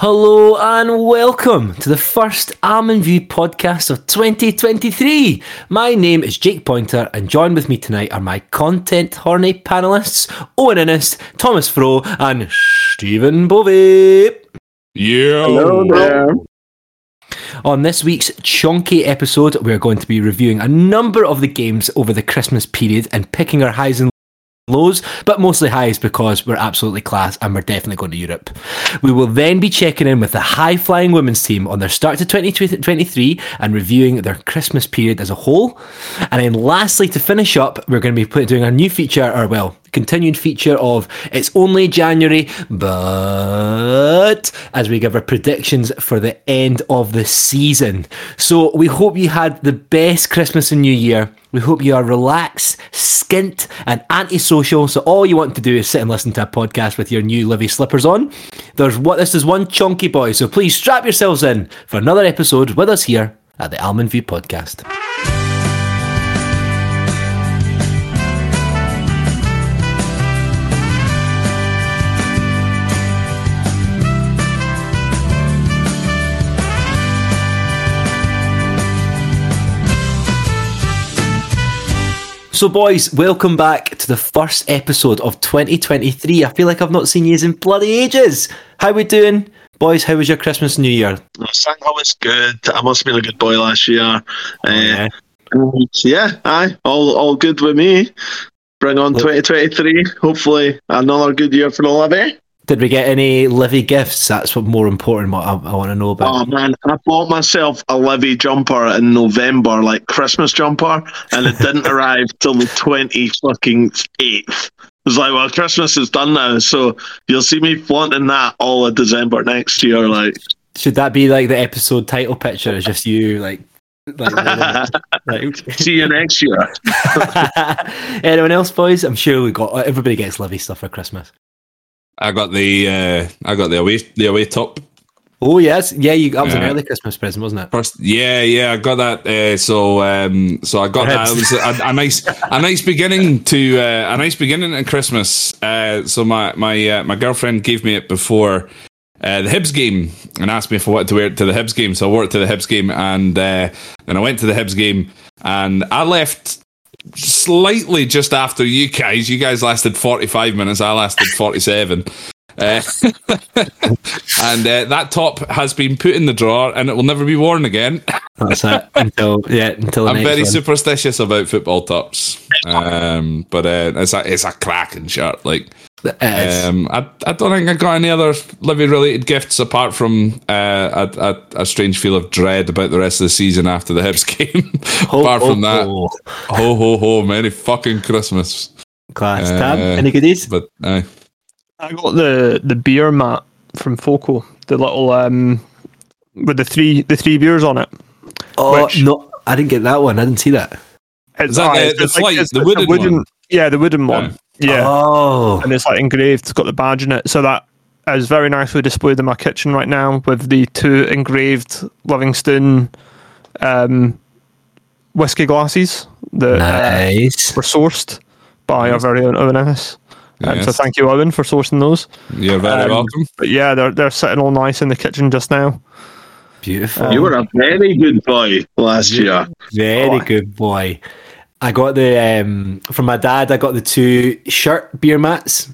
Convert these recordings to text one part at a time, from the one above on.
Hello and welcome to the first Almond View podcast of 2023. My name is Jake Pointer, and joined with me tonight are my content horny panelists Owen Innes, Thomas Fro, and Stephen Povey. Yeah. Hello there. On this week's chunky episode, we're going to be reviewing a number of the games over the Christmas period and picking our highs and lows, but mostly highs because we're absolutely class and we're definitely going to Europe. We will then be checking in with the high flying women's team on their start to 2023 and reviewing their Christmas period as a whole. And then lastly, to finish up, we're going to be doing a new feature, or well, continued feature of It's Only January, but as we give our predictions for the end of the season. So we hope you had the best Christmas and New Year. We hope you are relaxed, skint, and antisocial. So all you want to do is sit and listen to a podcast with your new Livy slippers on. There's what this is one chunky boy. So please strap yourselves in for another episode with us here at the Almond View Podcast. So, boys, welcome back to the first episode of 2023. I feel like I've not seen you in bloody ages. How we doing, boys? How was your Christmas New Year? I was good. I must have been a good boy last year. Uh, yeah. yeah, aye, all all good with me. Bring on 2023. Hopefully, another good year for the Livy. Did we get any Livy gifts? That's what more important. What I, I want to know about. Oh man, I bought myself a Livy jumper in November, like Christmas jumper, and it didn't arrive till the twenty fucking eighth. It was like, well, Christmas is done now, so you'll see me flaunting that all of December next year. Like, Should that be like the episode title picture? Is just you like. like, like see you next year. Anyone else, boys? I'm sure we got everybody gets Livy stuff for Christmas. I got the uh, I got the away the away top Oh yes, yeah. You that was an early Christmas present, wasn't it? first. Yeah, yeah, I got that. Uh, so um, so I got that. It was a, a nice a nice beginning to uh, a nice beginning to Christmas. Uh, so my my uh, my girlfriend gave me it before. Uh, the Hibs game and asked me if I wanted to wear it to the Hibs game, so I wore it to the Hibs game, and uh, then I went to the Hibs game, and I left slightly just after you guys. You guys lasted 45 minutes. I lasted 47. Uh, and uh, that top has been put in the drawer and it will never be worn again. That's it. Until yeah, until the I'm very one. superstitious about football tops. Um, but uh, it's a it's a cracking shirt. Like. Um, I I don't think I got any other Livy related gifts apart from uh, a, a a strange feel of dread about the rest of the season after the Hibs game. Ho, apart ho, from that, ho. ho ho ho, merry fucking Christmas. class. uh, Tab, any goodies? But uh, I got the the beer mat from Foco, the little um with the three the three beers on it. Oh which- no, I didn't get that one. I didn't see that. It's, Is that the- it's the just flight, it's- the it's wooden one? Yeah, the wooden one. Yeah, Oh, and it's like engraved. It's got the badge in it, so that is very nicely displayed in my kitchen right now with the two engraved Livingston um, whiskey glasses that uh, were sourced by our very own Owen Ennis. Um, so thank you, Owen, for sourcing those. you're very Um, welcome. But yeah, they're they're sitting all nice in the kitchen just now. Beautiful. You were a very good boy last year. Very Oh. good boy. I got the um from my dad. I got the two shirt beer mats.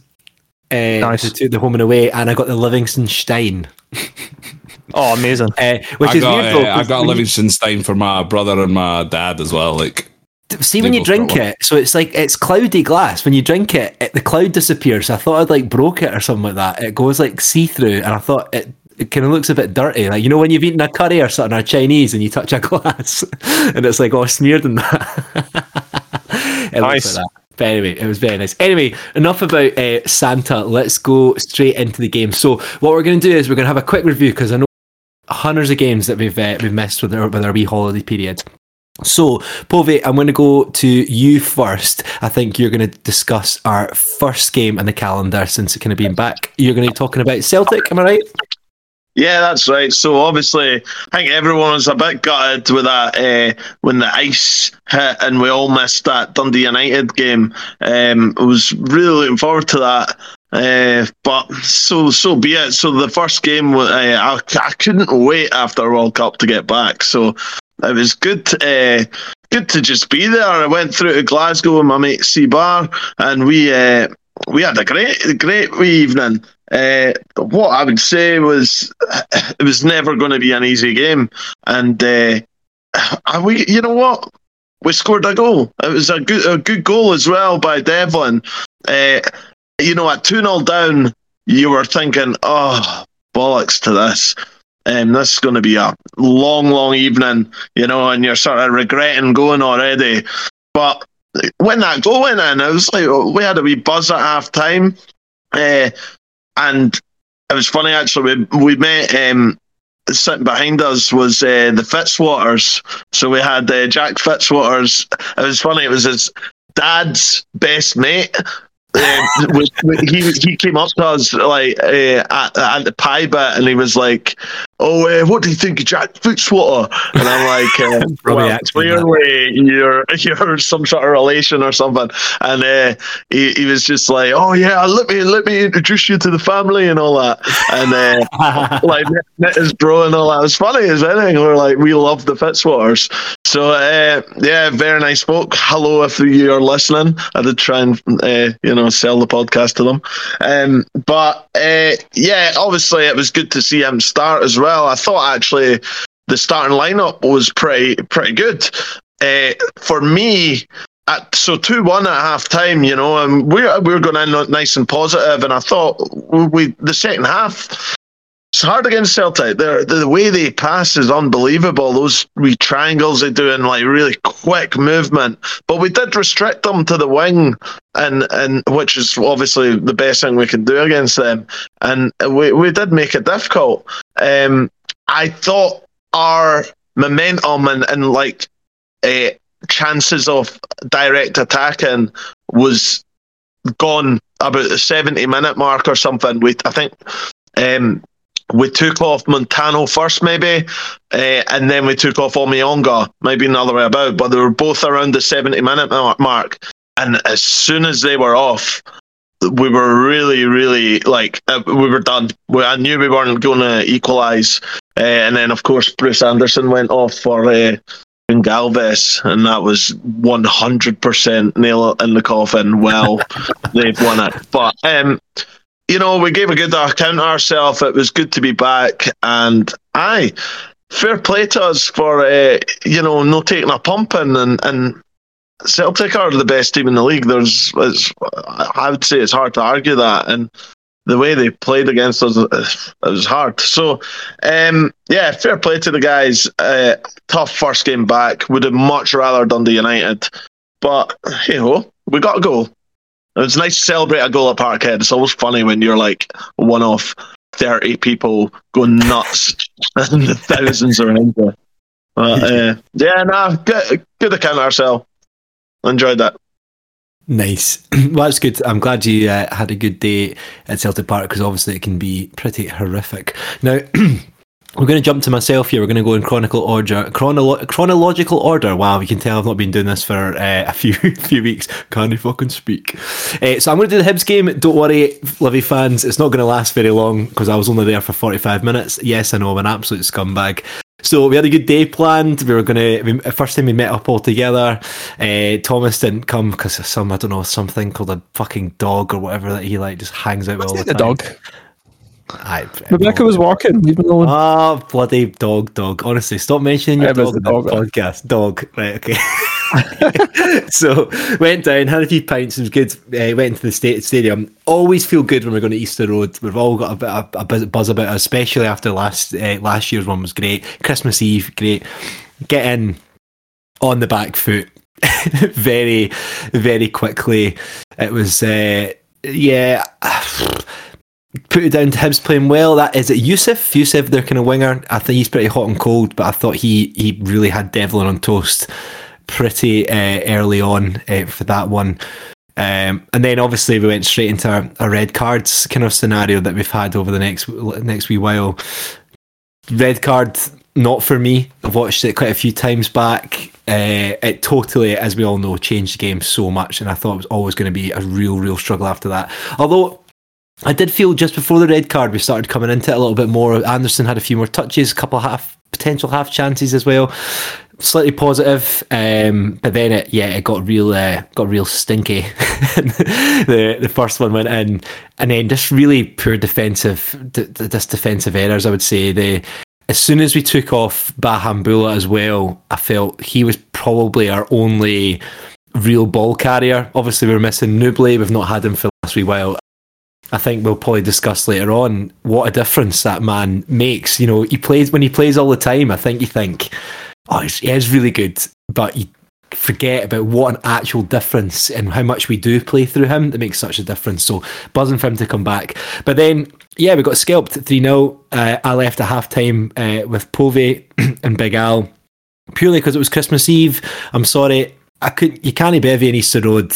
Uh, Nice. the, two, the home and away, and I got the Livingston Stein, Oh, amazing! uh, which I is got, weird though. uh, I 'cause got a Livingston Stein for my brother and my dad as well. Like, See when you drink it, so it's like it's cloudy glass. When you drink it, it, the cloud disappears. I thought I'd like broke it or something like that. It goes like see through, and I thought it it kind of looks a bit dirty. Like you know when you've eaten a curry or something or Chinese and you touch a glass, and it's like all smeared in that. it Nice. looks like that. But anyway, it was very nice. Anyway, enough about uh, Santa. Let's go straight into the game. So what we're going to do is we're going to have a quick review because I know hundreds of games that we've uh, we've missed with our with our wee holiday period. So, Pove, I'm going to go to you first. I think you're going to discuss our first game in the calendar since it kind of being back. You're going to be talking about Celtic, am I right? Yeah, that's right. So obviously, I think everyone was a bit gutted with that uh, when the ice hit and we all missed that Dundee United game. Um, I was really looking forward to that. Uh, but so so be it. So the first game, uh, I, I couldn't wait after World Cup to get back. So it was good. Uh, good to just be there. I went through to Glasgow with my mate C Bar, and we we had a great great evening. Uh, what I would say was it was never going to be an easy game, and uh, we, you know what, we scored a goal. It was a good a good goal as well by Devlin. Uh, you know, at two 0 down, you were thinking, oh bollocks to this. Um, this is going to be a long, long evening, you know, and you're sort of regretting going already. But when that goal went in, it was like we had a wee buzz at half time. Uh, and it was funny actually. We, we met um, sitting behind us was uh, the Fitzwaters. So we had uh, Jack Fitzwaters. It was funny. It was his dad's best mate um, he he came up to us like uh, at, at, the pie bit, and he was like, "Oh, uh, what do you think of Jack Fitzwater?" And I'm like, uh, "Well, clearly you're you're some sort of relation or something." And uh, he he was just like, "Oh yeah, let me let me introduce you to the family and all that." And uh, like met his bro and all that. It was funny as anything. We're like, we love the Fitzwaters. So uh, yeah, very nice folk. Hello, if you're listening. I did try and you know sell the podcast to them. Um, but uh, yeah, obviously it was good to see him start as well. I thought actually the starting lineup was pretty pretty good. Uh, for me, at, so two one at half time, you know, and we're we're going in nice and positive, and I thought we the second half it's hard against Celtic. the, the way they pass is unbelievable. Those wee triangles they do in like really quick movement. But we did restrict them to the wing, and and which is obviously the best thing we can do against them. And we we did make it difficult. Um, I thought our momentum and and like uh, chances of direct attacking was gone about the 70 minute mark or something. We I think um, we took off Montano first, maybe, uh, and then we took off Omeonga, maybe another way about. But they were both around the 70 minute mark. And as soon as they were off, we were really, really like, uh, we were done. We, I knew we weren't going to equalise. Uh, and then, of course, Bruce Anderson went off for uh, Gonçalves, and that was 100% nail in the coffin. Well, they've won it. But um, you know, we gave a good account of ourselves. It was good to be back, and aye, fair play to us for uh, you know not taking a pumping and and Celtic are the best team in the league. There's, I would say, it's hard to argue that, and the way they played against us, it was hard. So, um, yeah, fair play to the guys. Uh, tough first game back. Would have much rather done the United, but hey ho, we got a goal. It was nice to celebrate a goal at Parkhead. It's always funny when you're like one of 30 people going nuts and the thousands around you. But uh, yeah, nah, good, good account ourselves. Enjoyed that. Nice. Well, that's good. I'm glad you uh, had a good day at Celtic Park because obviously it can be pretty horrific. Now, We're going to jump to myself here. We're going to go in chronicle order, chronolo- chronological order. Wow, you can tell I've not been doing this for uh, a few few weeks. Can't you fucking speak? Uh, so I'm going to do the Hibs game. Don't worry, Livy fans. It's not going to last very long because I was only there for 45 minutes. Yes, I know I'm an absolute scumbag. So we had a good day planned. We were going to first time we met up all together. Uh, Thomas didn't come because of some I don't know something called a fucking dog or whatever that he like just hangs out with all the, the dog. I, Rebecca was walking. Leave me alone. Ah, bloody dog, dog. Honestly, stop mentioning your dog dog, podcast. Dog. Right, okay. so went down, had a few pints. Was good. Uh, went into the state stadium. Always feel good when we're going to Easter Road. We've all got a bit of a buzz about it, especially after last uh, last year's one was great. Christmas Eve, great. Get in on the back foot very, very quickly. It was, uh, yeah put it down to Hibs playing well. That is it. Yusuf, Yusuf, their kind of winger. I think he's pretty hot and cold, but I thought he he really had Devlin on toast pretty uh, early on uh, for that one. Um, and then obviously we went straight into a, a, red cards kind of scenario that we've had over the next next wee while. Red card, not for me. I've watched it quite a few times back. Uh, it totally, as we all know, changed the game so much, and I thought it was always going to be a real, real struggle after that. Although I did feel just before the red card we started coming into it a little bit more. Anderson had a few more touches, a couple half potential half chances as well. Slightly positive, um, but then it yeah it got real uh, got real stinky. the the first one went in, and then just really poor defensive, just defensive errors. I would say the as soon as we took off Bahamboula as well, I felt he was probably our only real ball carrier. Obviously, we're missing Nouble. We've not had him for the last wee while. I think we'll probably discuss later on what a difference that man makes. You know, he plays when he plays all the time. I think you think, oh, he is really good, but you forget about what an actual difference and how much we do play through him that makes such a difference. So buzzing for him to come back. But then, yeah, we got scalped 3 0. Uh, I left at half time uh, with Pove and Big Al purely because it was Christmas Eve. I'm sorry. I could you can't be any Easter Road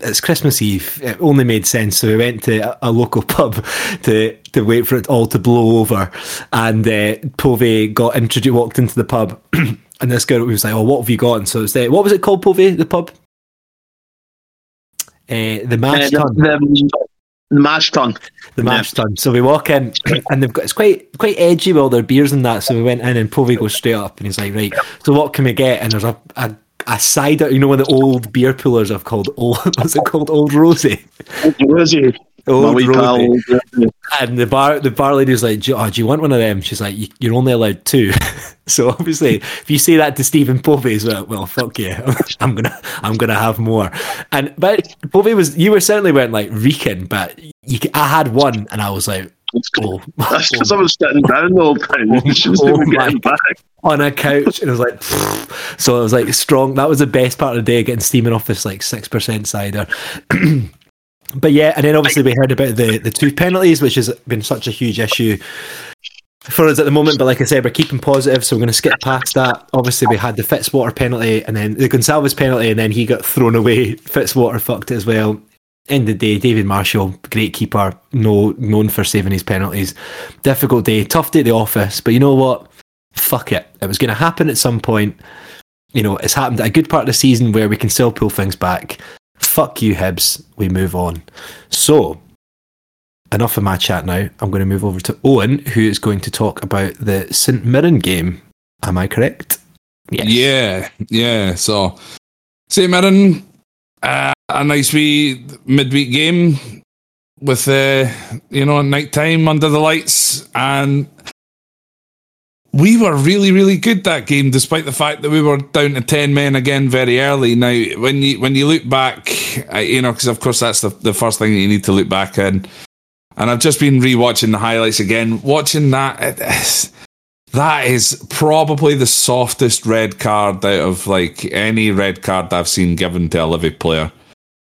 it's Christmas Eve. It only made sense. So we went to a, a local pub to to wait for it all to blow over. And uh, Pove got introduced, walked into the pub, and this girl was like, "Oh, what have you got?" And so it's the what was it called, Pove? The pub. Uh, the mash uh, tun. The, the, mash tun. The mash yeah. tun. So we walk in, and they've got it's quite quite edgy with all their beers and that. So we went in, and Pove goes straight up, and he's like, "Right, so what can we get?" And there's a, a a cider. You know, one of the old beer pullers I've called old. What's it called? Old Rosie. Old Rosie. Old Rosie. Pal. And the bar, the bar lady's like, oh, "Do you want one of them?" She's like, "You're only allowed two. so obviously, if you say that to Stephen Povey as well, well, fuck yeah, I'm gonna, I'm gonna have more. And but Povey was, you were certainly weren't like reeking, but you, I had one, and I was like, Oh, That's because oh, I was sitting down the whole time. Oh, oh getting back. On a couch, and it was like, so it was like strong. That was the best part of the day, getting steaming off this like six percent cider. but yeah, and then obviously we heard about the the two penalties, which has been such a huge issue for us at the moment. But like I said, we're keeping positive, so we're going to skip past that. Obviously, we had the Fitzwater penalty, and then the Gonçalves penalty, and then he got thrown away. Fitzwater fucked it as well end of the day, David Marshall, great keeper, no known for saving his penalties. Difficult day, tough day at the office, but you know what? Fuck it. It was going to happen at some point. You know, it's happened at a good part of the season where we can still pull things back. Fuck you, Hibs. We move on. So, enough of my chat now. I'm going to move over to Owen, who is going to talk about the St Mirren game. Am I correct? Yes. Yeah, yeah. So, St Mirren uh, a nice wee midweek game with uh, you know night time under the lights. And we were really really good that game despite the fact that we were down to 10 men again very early. Now when you when you look back you know because of course that's the, the first thing that you need to look back in. And I've just been rewatching the highlights again watching that it, that is probably the softest red card out of like any red card I've seen given to a Livy player.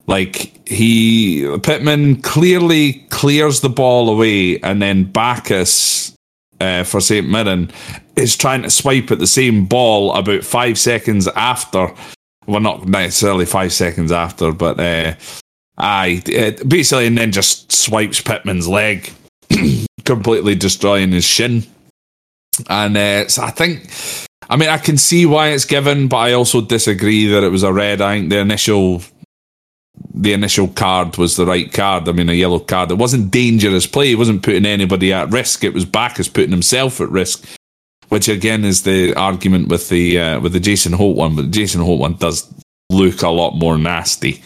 Like he Pittman clearly clears the ball away, and then Baccus uh, for St Mirren is trying to swipe at the same ball about five seconds after. Well, not necessarily five seconds after, but uh, I basically, and then just swipes Pittman's leg, completely destroying his shin. And uh, so I think, I mean, I can see why it's given, but I also disagree that it was a red. I think the initial, the initial card was the right card. I mean, a yellow card. It wasn't dangerous play. It wasn't putting anybody at risk. It was Baccus putting himself at risk, which again is the argument with the uh, with the Jason Holt one. But Jason Holt one does look a lot more nasty.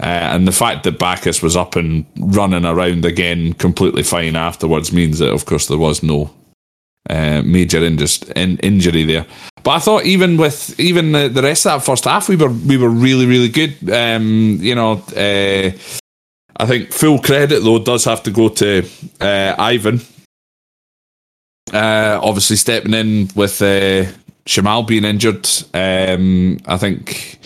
Uh, and the fact that Baccus was up and running around again completely fine afterwards means that, of course, there was no uh, major in, in injury there. But I thought even with even the, the rest of that first half, we were we were really really good. Um, you know, uh, I think full credit though does have to go to uh, Ivan. Uh, obviously stepping in with uh, Shamal being injured. Um, I think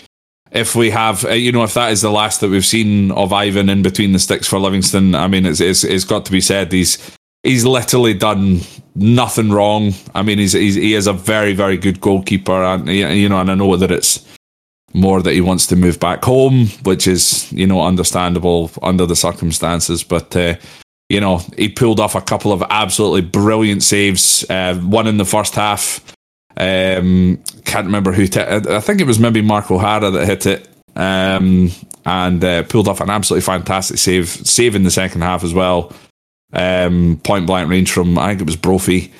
if we have, uh, you know, if that is the last that we've seen of Ivan in between the sticks for Livingston, I mean, it's it's, it's got to be said he's he's literally done nothing wrong. I mean, he's, he's he is a very very good goalkeeper, and you know, and I know that it's more that he wants to move back home, which is you know understandable under the circumstances. But uh, you know, he pulled off a couple of absolutely brilliant saves. Uh, one in the first half. Um, can't remember who. T- I think it was maybe Mark O'Hara that hit it. Um, and uh, pulled off an absolutely fantastic save, save in the second half as well um, point blank range from I think it was Brophy.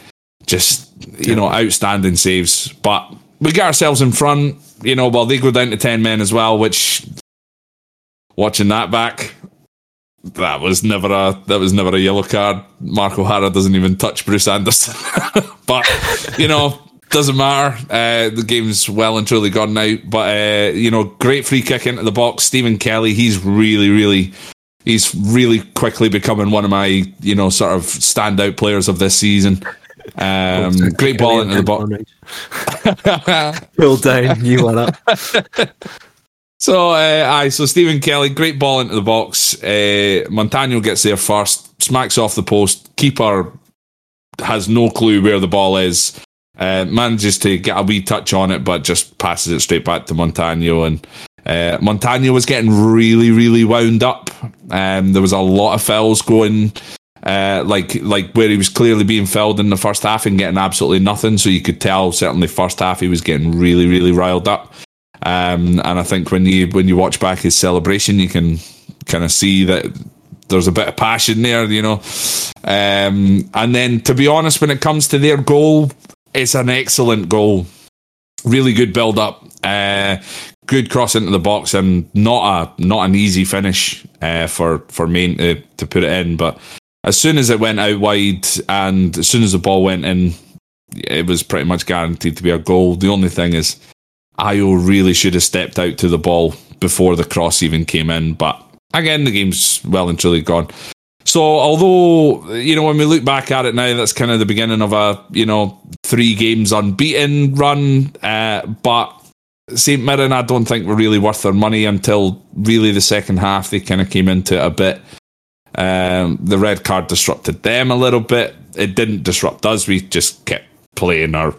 Just you know, outstanding saves. But we get ourselves in front. You know, well they go down to ten men as well. Which watching that back, that was never a that was never a yellow card. Mark O'Hara doesn't even touch Bruce Anderson. but you know, doesn't matter. Uh, the game's well and truly gone now. But uh, you know, great free kick into the box. Stephen Kelly, he's really, really he's really quickly becoming one of my, you know, sort of standout players of this season. Um, great ball into the box. Pull down, you one up. So, uh, aye, so Stephen Kelly, great ball into the box. Uh, Montano gets there first, smacks off the post. Keeper has no clue where the ball is. Uh, manages to get a wee touch on it, but just passes it straight back to Montano. And uh, Montano was getting really, really wound up. Um, there was a lot of fouls going, uh, like like where he was clearly being fouled in the first half and getting absolutely nothing. So you could tell certainly first half he was getting really, really riled up. Um, and I think when you when you watch back his celebration, you can kind of see that there's a bit of passion there, you know. Um, and then, to be honest, when it comes to their goal, it's an excellent goal. Really good build up. Uh, good cross into the box and not a not an easy finish uh, for for Main to, to put it in. But as soon as it went out wide and as soon as the ball went in, it was pretty much guaranteed to be a goal. The only thing is, Ayo really should have stepped out to the ball before the cross even came in. But again, the game's well and truly gone. So, although you know, when we look back at it now, that's kind of the beginning of a you know three games unbeaten run. Uh, but St. Mirren, I don't think were really worth their money until really the second half. They kind of came into it a bit. Um, the red card disrupted them a little bit. It didn't disrupt us. We just kept playing our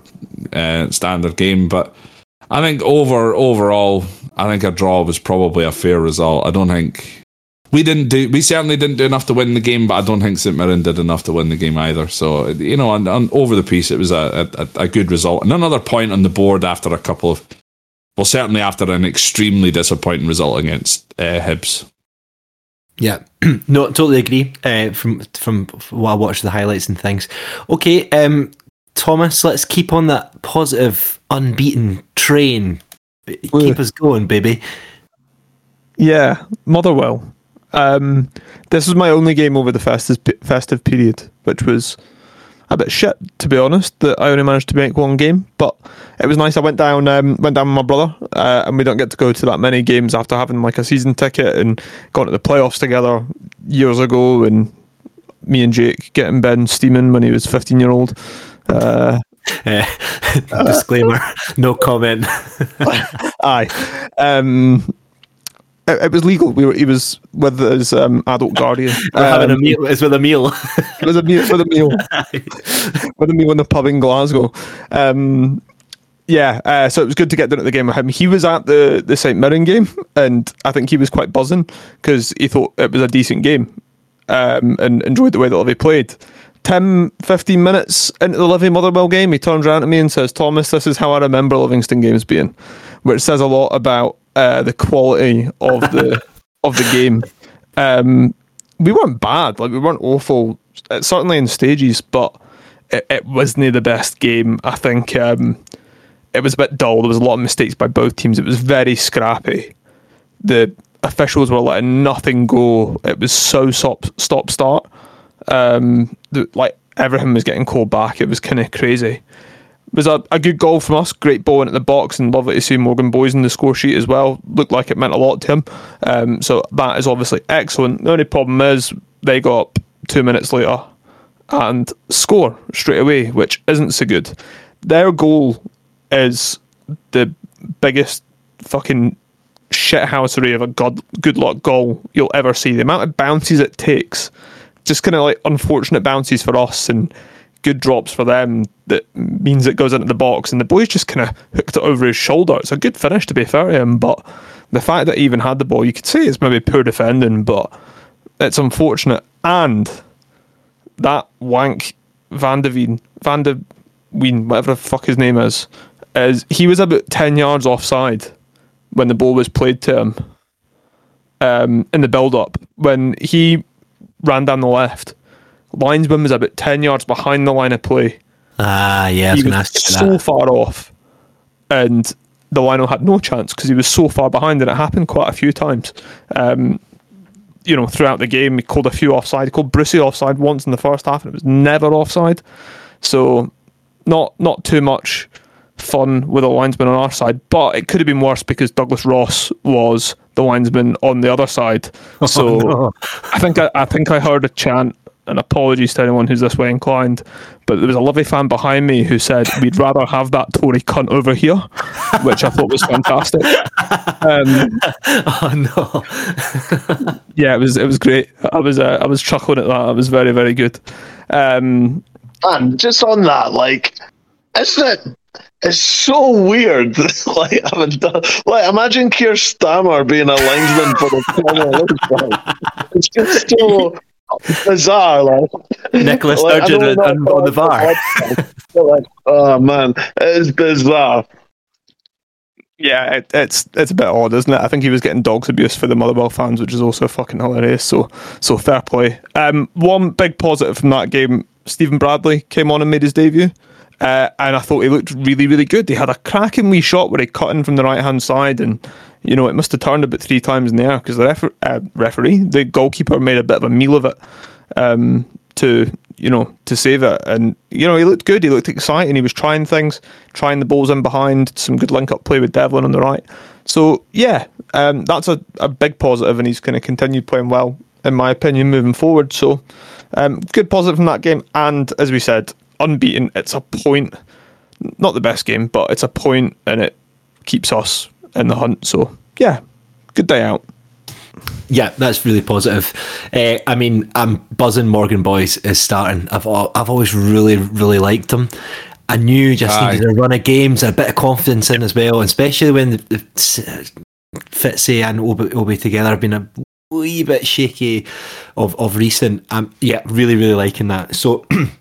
uh, standard game. But I think over overall, I think a draw was probably a fair result. I don't think we didn't do. We certainly didn't do enough to win the game, but I don't think St Mirren did enough to win the game either. So you know, and, and over the piece, it was a, a, a good result and another point on the board after a couple of well, certainly after an extremely disappointing result against uh, Hibs. Yeah, no, totally agree. Uh, from from what I watched the highlights and things. Okay, um, Thomas, let's keep on that positive, unbeaten train. Keep us going, baby. Yeah, Motherwell. Um, this was my only game over the festive festive period, which was a bit shit to be honest. That I only managed to make one game, but it was nice. I went down, um, went down with my brother, uh, and we don't get to go to that many games after having like a season ticket and going to the playoffs together years ago. And me and Jake getting Ben steaming when he was fifteen year old. Uh, uh, disclaimer: no comment. aye. Um, it, it, was legal. We were. He was with his um, adult guardian. Um, having a um, meal. It's with a meal. it was a meal with a meal. with a meal in the pub in Glasgow. Um, yeah, uh, so it was good to get done at the game with him. He was at the the St Mirren game, and I think he was quite buzzing because he thought it was a decent game um, and enjoyed the way that Livy played. 10, 15 minutes into the Livy Motherwell game, he turns around to me and says, Thomas, this is how I remember Livingston games being, which says a lot about uh, the quality of the of the game. Um, we weren't bad, like we weren't awful, uh, certainly in stages, but it, it wasn't the best game. I think um, it was a bit dull. There was a lot of mistakes by both teams. It was very scrappy. The officials were letting nothing go. It was so stop stop start. Um, the, like everything was getting called back. It was kind of crazy. Was a, a good goal from us. Great ball in at the box, and lovely to see Morgan Boyes in the score sheet as well. Looked like it meant a lot to him. Um, so that is obviously excellent. The only problem is they got up two minutes later and score straight away, which isn't so good. Their goal is the biggest fucking shithousery of a god good luck goal you'll ever see. The amount of bounces it takes, just kind of like unfortunate bounces for us and good drops for them that means it goes into the box and the boys just kind of hooked it over his shoulder. It's a good finish to be fair to him, but the fact that he even had the ball, you could say it's maybe poor defending, but it's unfortunate. And that wank Van de Veen, Van de Ween, whatever the fuck his name is, is he was about 10 yards offside when the ball was played to him um, in the build up. When he ran down the left, linesman was about ten yards behind the line of play. Ah, yeah, I was he going to was ask you so that. far off, and the Lionel had no chance because he was so far behind, and it happened quite a few times. Um, you know, throughout the game, he called a few offside. He called Brucey offside once in the first half, and it was never offside. So, not not too much fun with a linesman on our side, but it could have been worse because Douglas Ross was the linesman on the other side. So, no. I think I, I think I heard a chant. And apologies to anyone who's this way inclined, but there was a lovely fan behind me who said we'd rather have that Tory cunt over here, which I thought was fantastic. Um, Oh, no. yeah, it was it was great. I was uh, I was chuckling at that. It was very very good. Um, And just on that, like, isn't it? It's so weird. like, I haven't done, like, imagine Keir Starmer being a linesman for the Premier League. It's just so bizarre. Like, Nicholas like, I Sturgeon don't on, on the VAR. Like, oh man, it's bizarre. yeah, it, it's it's a bit odd, isn't it? I think he was getting dogs abuse for the Motherwell fans, which is also fucking hilarious. So so fair play. Um, one big positive from that game: Stephen Bradley came on and made his debut. Uh, and I thought he looked really, really good. He had a cracking wee shot where he cut in from the right hand side, and you know it must have turned about three times in the air because the refer- uh, referee, the goalkeeper, made a bit of a meal of it um, to you know to save it. And you know he looked good. He looked exciting. He was trying things, trying the balls in behind. Some good link up play with Devlin on the right. So yeah, um, that's a, a big positive, and he's going to continue playing well, in my opinion, moving forward. So um, good positive from that game. And as we said, unbeaten. It's a point. Not the best game, but it's a point, and it keeps us in the hunt. So yeah, good day out. Yeah, that's really positive. Uh, I mean, I'm buzzing. Morgan Boyes is starting. I've I've always really really liked him. I knew just Aye. needed a run of games and a bit of confidence in as well, especially when the, the Fitzy and Obi, Obi together have been a wee bit shaky of of recent. Um, yeah, really really liking that. So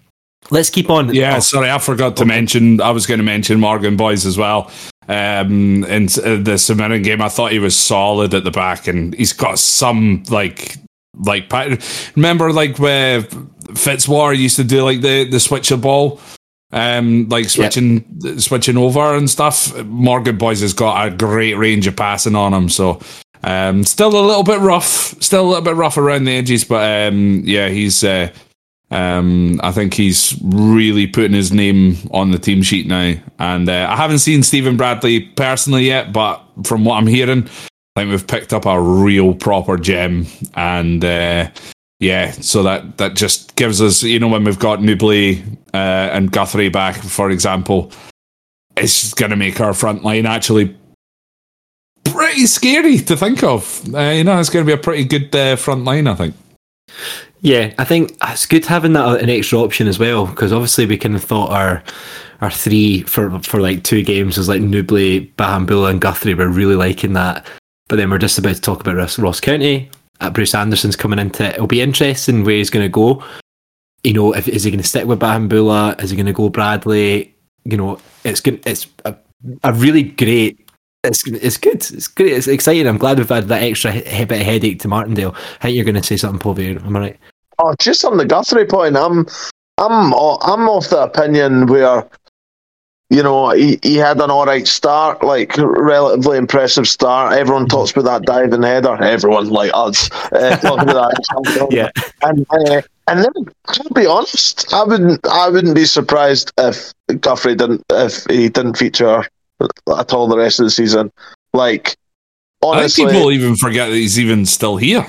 let's keep on. Yeah, Oh, sorry, I forgot to mention. I was going to mention Morgan Boyes as well. Um, in uh, the St Mirren game, I thought he was solid at the back, and he's got some like like remember like where Fitzwater used to do like the the switch of ball, um, like switching switching over and stuff. Morgan Boyes has got a great range of passing on him, so. Um, still a little bit rough, still a little bit rough around the edges, but um, yeah, he's uh, um, I think he's really putting his name on the team sheet now. And uh, I haven't seen Stephen Bradley personally yet, but from what I'm hearing, I think we've picked up a real proper gem. And uh, yeah, so that that just gives us, you know, when we've got Nouble uh, and Guthrie back, for example, it's going to make our front line actually pretty scary to think of. Uh, you know, it's going to be a pretty good uh, front line, I think. Yeah, I think it's good having that an extra option as well because obviously we kind of thought our our three for for like two games was like Nouble, Bahamboula, and Guthrie. We're really liking that, but then we're just about to talk about Ross, Ross County. Uh, Bruce Anderson's coming into it. It'll be interesting where he's going to go. You know, if is he going to stick with Bahamboula? Is he going to go Bradley? You know, it's good. It's a, a really great. It's it's good. It's great. It's exciting. I'm glad we've had that extra he- he- bit of headache to Martindale. I think you're going to say something, Povey. Am I right? Oh, just on the Guthrie point, I'm, I'm, I'm of the opinion where, you know, he, he had an all right start, like relatively impressive start. Everyone talks about that diving header. Everyone like us uh, talking about that. Yeah. and uh, and then to be honest, I wouldn't, I wouldn't be surprised if Guthrie didn't, if he didn't feature at all the rest of the season. Like, I honestly, think people even forget that he's even still here.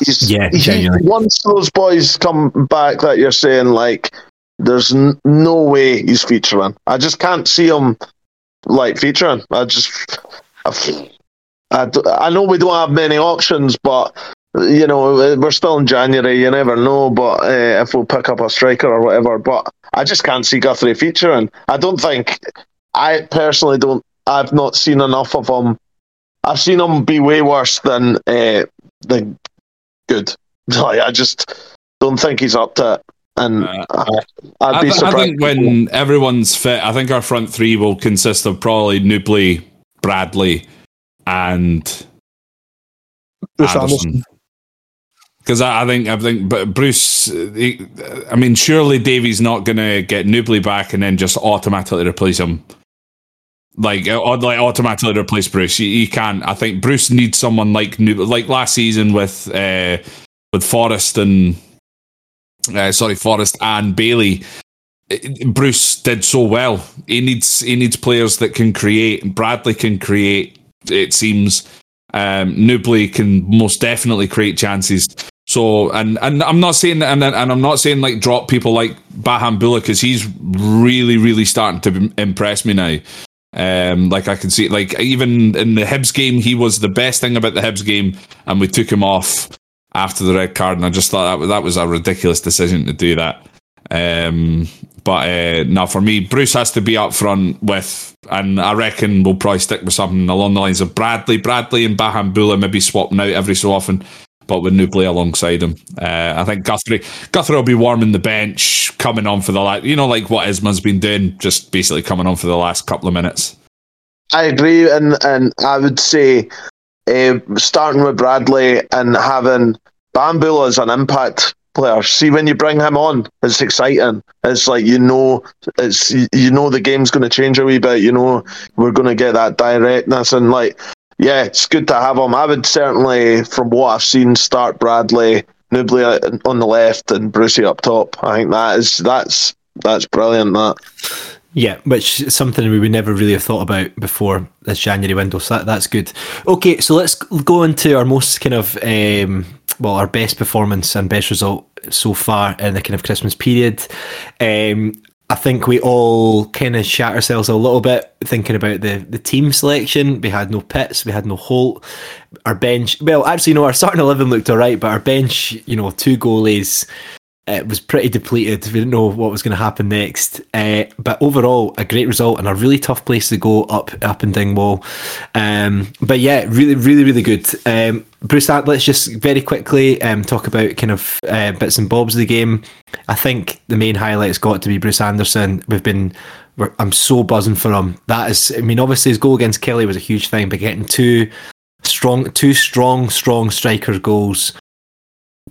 He's, Yeah, he- once those boys come back, that you're saying like, there's n- no way he's featuring. I just can't see him like featuring. I just, I, I know we don't have many options, but you know we're still in January. You never know. But uh, if we'll pick up a striker or whatever, but I just can't see Guthrie featuring. I don't think. I personally don't. I've not seen enough of him. I've seen him be way worse than uh, the good. Like, I just don't think he's up to it. And Uh, I, I'd I, be th- I think when everyone's fit, I think our front three will consist of probably Nouble, Bradley, and Bruce Anderson. Anderson. because I, I, think I think but Bruce. He, I mean, surely Davies not going to get Nouble back and then just automatically replace him. Like, uh, like automatically replace Bruce. He, he can't. I think Bruce needs someone like Nouble, like last season with uh, with Forrest and uh, sorry, Forrest and Bailey. Bruce did so well. He needs he needs players that can create. Bradley can create. It seems um, Nouble can most definitely create chances. So and and I'm not saying and and I'm not saying like drop people like Bahamboula because he's really really starting to impress me now. Um, like I can see, like even in the Hibs game, he was the best thing about the Hibs game, and we took him off after the red card, and I just thought that that was a ridiculous decision to do that. Um, but uh, now for me, Bruce has to be up front with, and I reckon we'll probably stick with something along the lines of Bradley, Bradley and Bahamboula maybe swapping out every so often, but with Nouble alongside him. Uh, I think Guthrie Guthrie will be warming the bench, coming on for the like you know like what Isma's been doing, just basically coming on for the last couple of minutes. I agree, and and I would say uh, starting with Bradley and having Bahamboula as an impact player. See, when you bring him on, it's exciting. It's like you know, it's you know the game's going to change a wee bit. You know, we're going to get that directness and like, yeah, it's good to have him. I would certainly, from what I've seen, start Bradley, Nouble on the left, and Brucey up top. I think that is that's that's brilliant. That. Yeah, which is something we would never really have thought about before this January window. So that, that's good. Okay, so let's go into our most kind of um, well, our best performance and best result so far in the kind of Christmas period. Um, I think we all kind of shat ourselves a little bit thinking about the, the team selection. We had no Pitts, we had no Holt. Our bench, well, actually, no, our starting 11 looked all right, but our bench, you know, two goalies, it was pretty depleted. We didn't know what was going to happen next. Uh, but overall, a great result and a really tough place to go up up in Dingwall. Um, but yeah, really, really, really good. Um, Bruce, let's just very quickly um, talk about kind of uh, bits and bobs of the game. I think the main highlight's got to be Bruce Anderson. We've been, I'm so buzzing for him. That is, I mean, obviously his goal against Kelly was a huge thing, but getting two strong, two strong, strong striker goals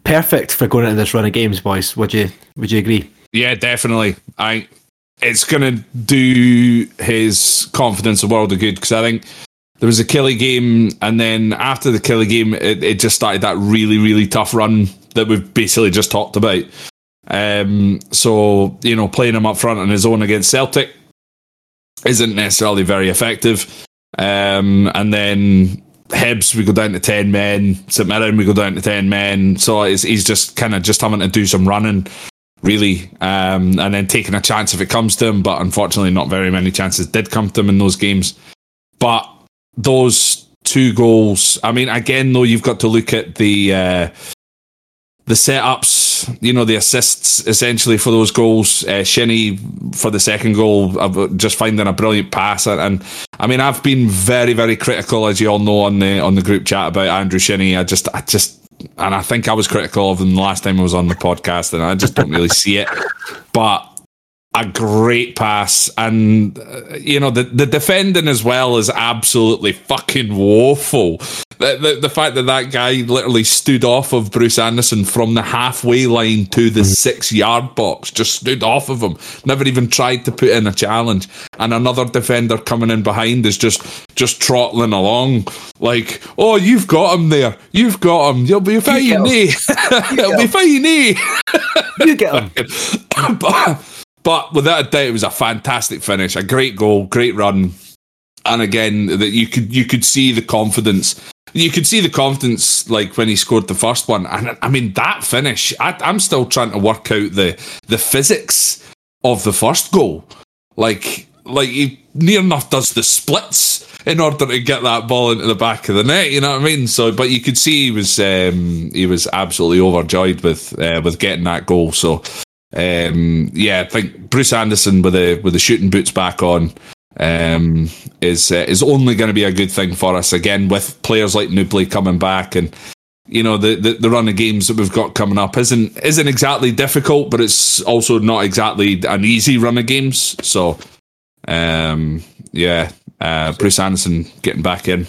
perfect for going into this run of games, boys. Would you would you agree? Yeah, definitely. I it's gonna do his confidence a world of good because I think there was a Kelly game, and then after the Kelly game, it, it just started that really really tough run that we've basically just talked about. Um, so you know, playing him up front on his own against Celtic isn't necessarily very effective. Um, and then Hibs, we go down to 10 men. St Mirren, we go down to 10 men. So he's just kind of just having to do some running, really, um, and then taking a chance if it comes to him. But unfortunately, not very many chances did come to him in those games. But those two goals, I mean, again, though, you've got to look at the. Uh, the setups, you know, the assists essentially for those goals. Uh, Shinnie for the second goal, just finding a brilliant pass. And, and, I mean, I've been very, very critical, as you all know, on the on the group chat about Andrew Shinnie. I just, I just, and I think I was critical of him the last time I was on the podcast, and I just don't really see it. But a great pass, and uh, you know the the defending as well is absolutely fucking woeful. The, the, the fact that that guy literally stood off of Bruce Anderson from the halfway line to the mm. six yard box, just stood off of him, never even tried to put in a challenge, and another defender coming in behind is just just trotting along like, oh, you've got him there, you've got him, you'll be fine, eh? You'll be fine, eh? you get him. but, without a doubt, it was a fantastic finish, a great goal, great run, and again, that you could you could see the confidence. You could see the confidence, like when he scored the first one, and I mean that finish. I, I'm still trying to work out the the physics of the first goal. Like, like he near enough does the splits in order to get that ball into the back of the net. You know what I mean? So, but you could see he was um, he was absolutely overjoyed with uh, with getting that goal. So um, yeah, I think Bruce Anderson with the with the shooting boots back on um, is uh, is only going to be a good thing for us again with players like Nouble coming back and you know the, the, the run of games that we've got coming up isn't isn't exactly difficult, but it's also not exactly an easy run of games. So um, yeah, uh, Bruce Anderson getting back in,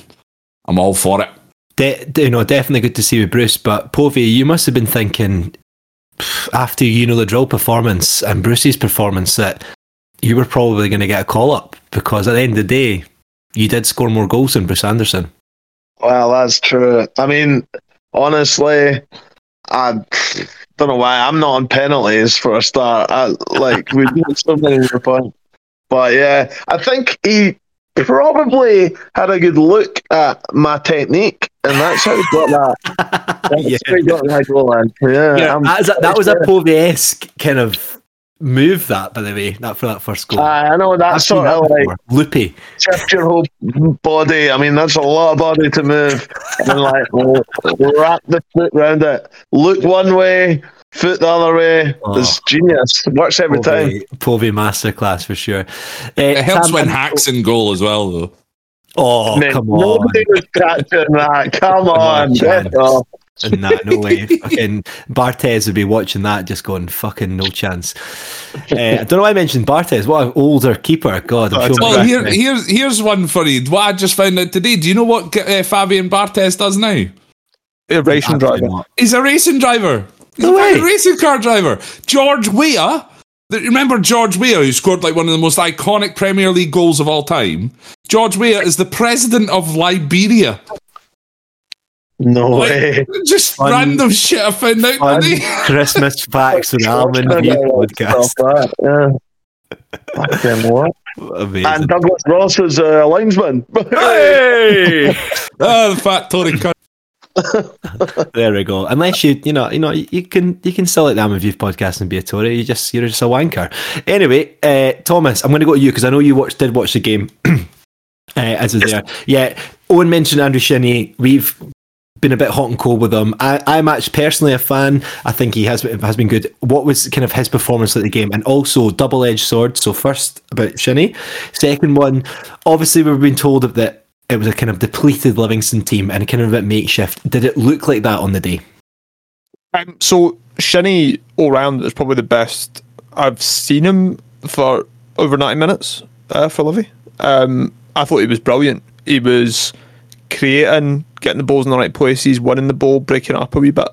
I'm all for it. de- you know, definitely good to see with Bruce. But Povey, you must have been thinking after you know the drill performance and Bruce's performance that you were probably going to get a call up because at the end of the day, you did score more goals than Bruce Anderson. Well, that's true. I mean, honestly, I don't know why I'm not on penalties for a start. I, like we've got so many points, but yeah, I think he probably had a good look at my technique, and that's how he got that. That's Yeah. how he got that goal. Yeah, Yeah, I'm- that, was a, that was a Povey esque kind of move. That, by the way, that for that first goal. I know I've that's seen sort of like loopy. shift your whole body. I mean, that's a lot of body to move. And like wrap the foot round it. Look one way, foot the other way. Oh. It's genius. Works every time. Povey, Povey masterclass for sure. Uh, It helps Sam, when I'm- hacks in goal as well, though. Oh, Mate, come on. Nobody was catching that. Come on. chance. get off. nah, no way. Fucking Barthez would be watching that, just going, fucking no chance. Uh, I don't know why I mentioned Barthez. What an older keeper. God, I'm Oh, sure. Well, here, here's here's one for you. What I just found out today. Do you know what uh, Fabian Barthez does now? A racing driver. not. He's a racing driver. He's No a way. racing car driver. George Weah. Remember George Weah, who scored like one of the most iconic Premier League goals of all time? George Weah is the president of Liberia. No Like, way. just Fun- random shit I found out Fun today. Christmas facts and Almond View podcast. Stop that, Yeah. Fucking what? Amazing. And Douglas Ross is a linesman. Hey! oh, the fat Tory cunt. There we go. Unless you, you know, you know, you can you can still like the Almond View podcast and be a Tory. You just you're just a wanker. Anyway, uh, Thomas, I'm going to go to you because I know you watched did watch the game. uh, as is there, yeah. Owen mentioned Andrew Shinnie. We've been a bit hot and cold with him. I, I'm actually personally a fan. I think he has has been good. What was kind of his performance at the game, and also double edged sword. So first about Shinnie, second one, obviously we've been told that it was a kind of depleted Livingston team and a kind of a bit makeshift. Did it look like that on the day? Um, so Shinnie all round is probably the best I've seen him for over ninety minutes uh, for Livy. Um, I thought he was brilliant. He was creating, getting the balls in the right places, winning the ball, breaking it up a wee bit.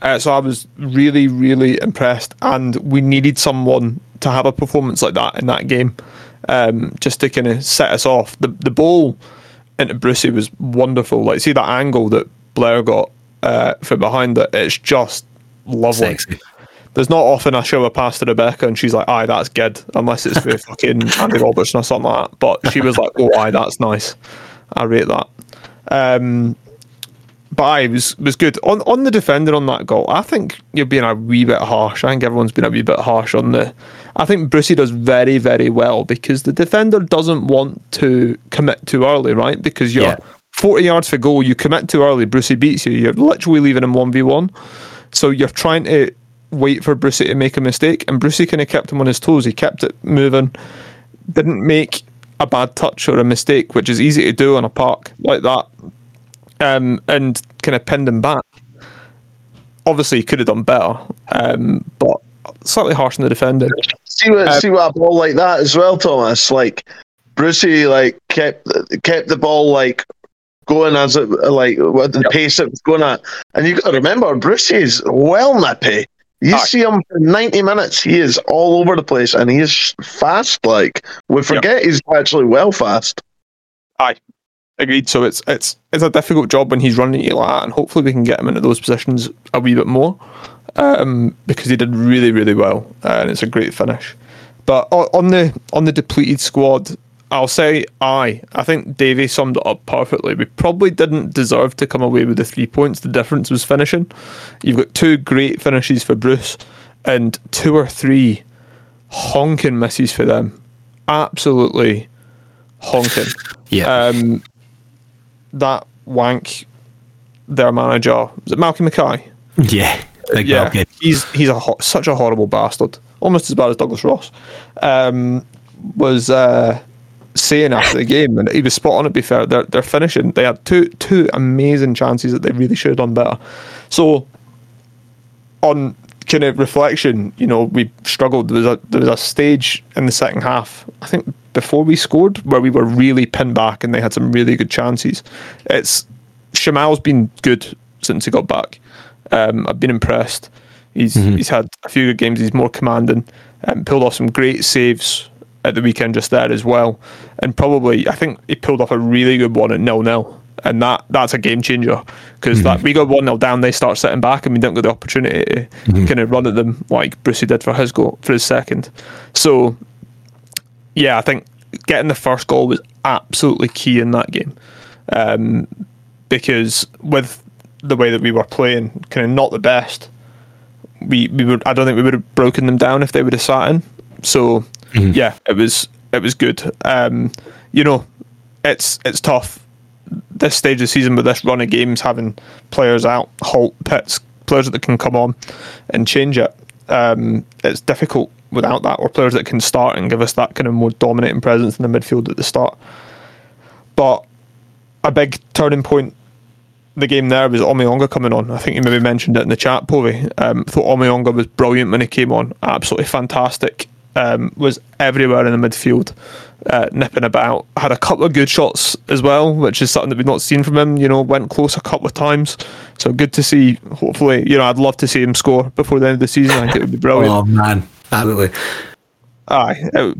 Uh, so I was really, really impressed, and we needed someone to have a performance like that in that game, um, just to kind of set us off. The the ball into Brucey was wonderful. Like see that angle that Blair got uh, from behind it. It's just lovely. Sexy. There's not often I show a pass to Rebecca and she's like, "Aye, that's good," unless it's for fucking Andy Robertson or something like that. But she was like, "Oh, aye, that's nice." I rate that. Um, but aye, it was was good on on the defender on that goal. I think you're being a wee bit harsh. I think everyone's been a wee bit harsh on the. I think Brucey does very very well because the defender doesn't want to commit too early, right? Because you're Yeah. 40 yards for goal, you commit too early, Brucey beats you. You're literally leaving him one v one. So you're trying to wait for Brucey to make a mistake, and Brucey kind of kept him on his toes. He kept it moving, didn't make a bad touch or a mistake, which is easy to do on a park like that, um, and kind of pinned him back. Obviously, he could have done better, um, but slightly harsh on the defending. See what Uh, see what a ball like that as well, Thomas. Like Brucey, like kept kept the ball like going as it like with the pace it was going at. And you got to remember, Brucey's well nippy. You Aye. see him for ninety minutes, he is all over the place, and he is fast. Like we forget he's actually well fast. Aye, agreed. So it's it's it's a difficult job when he's running you like that, and hopefully we can get him into those positions a wee bit more, um, because he did really really well, uh, and it's a great finish. But on the on the depleted squad, I'll say aye. I think Davey summed it up perfectly. We probably didn't deserve to come away with the three points. The difference was finishing. You've got two great finishes for Bruce, and two or three honking misses for them. Absolutely honking Yeah. um, that wank, their manager, was it Malcolm Mackay? yeah. Big yeah, Malky. he's he's a ho- such a horrible bastard, almost as bad as Douglas Ross. Um, was uh, saying after the game, and he was spot on. To be fair, they're they're finishing. They had two two amazing chances that they really should have done better. So, on kind of reflection, you know, we struggled. There was a there was a stage in the second half, I think before we scored, where we were really pinned back and they had some really good chances. It's Shamal's been good since he got back. Um, I've been impressed. He's mm-hmm. he's had a few good games. He's more commanding. Um, pulled off some great saves at the weekend just there as well, and probably I think he pulled off a really good one at nil nil, and that that's a game changer because mm-hmm. that we go one 0 down, they start sitting back, and we don't get the opportunity to mm-hmm. kind of run at them like Brucey did for his goal for his second. So yeah, I think getting the first goal was absolutely key in that game um, because with the way that we were playing, kind of not the best. We we would I don't think we would have broken them down if they would have sat in. So mm-hmm. yeah, it was it was good. Um, you know, it's it's tough this stage of the season with this run of games having players out, Holt Pitts, players that can come on and change it. Um, it's difficult without that, or players that can start and give us that kind of more dominating presence in the midfield at the start. But a big turning point the game there was Omeonga coming on. I think you maybe mentioned it in the chat, Povey. Um, thought Omeonga was brilliant when he came on. Absolutely fantastic. Um, was everywhere in the midfield, uh, nipping about. Had a couple of good shots as well, which is something that we've not seen from him. You know, went close a couple of times. So good to see. Hopefully, you know, I'd love to see him score before the end of the season. I think it would be brilliant. oh man, absolutely. Aye, it,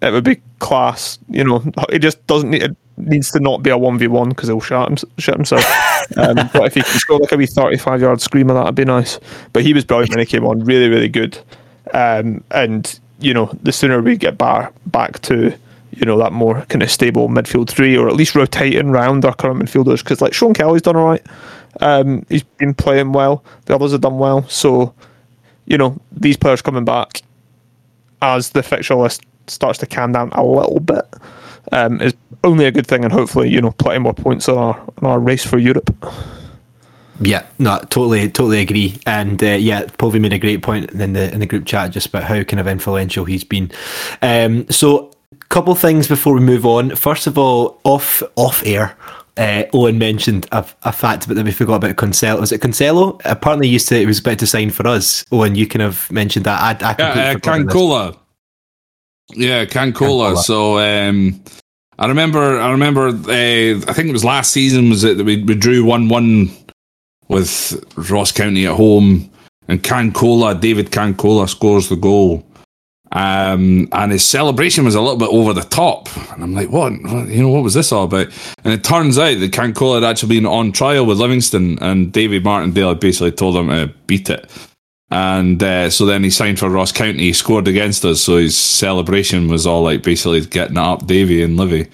it would be class. You know, he just doesn't need. Needs to not be a one v one because he'll shut, him, shut himself. um, but if he can score like a wee thirty five yard screamer, that'd be nice. But he was brilliant when he came on. Really, really good. Um, and you know, the sooner we get back back to you know that more kind of stable midfield three, or at least rotating round our current midfielders, because like Sean Kelly's done all right. Um, he's been playing well. The others have done well. So, you know, these players coming back as the fixture list starts to calm down a little bit um, is only a good thing, and hopefully, you know, plenty more points on our on our race for Europe. Yeah, no, totally, totally agree. And uh, yeah, Povey made a great point in the in the group chat just about how kind of influential he's been. Um, so, a couple things before we move on. First of all, off off air. Uh, Owen mentioned a, a fact that we forgot about Cancelo. Was it Cancelo? Apparently, used to. It was about to sign for us. Owen, you kind of mentioned that. I, I yeah, uh, Cancola. Yeah, Cancola. So um, I remember, I remember. Uh, I think it was last season. Was it that we, we drew one one with Ross County at home, and Cancola, David Cancola scores the goal. Um, and his celebration was a little bit over the top, and I'm like, what? what? You know, what was this all about? And it turns out that Cancola had actually been on trial with Livingston, and David Martindale had basically told him to beat it. And uh, so then he signed for Ross County, he scored against us, so his celebration was all like basically getting up Davy and Livy,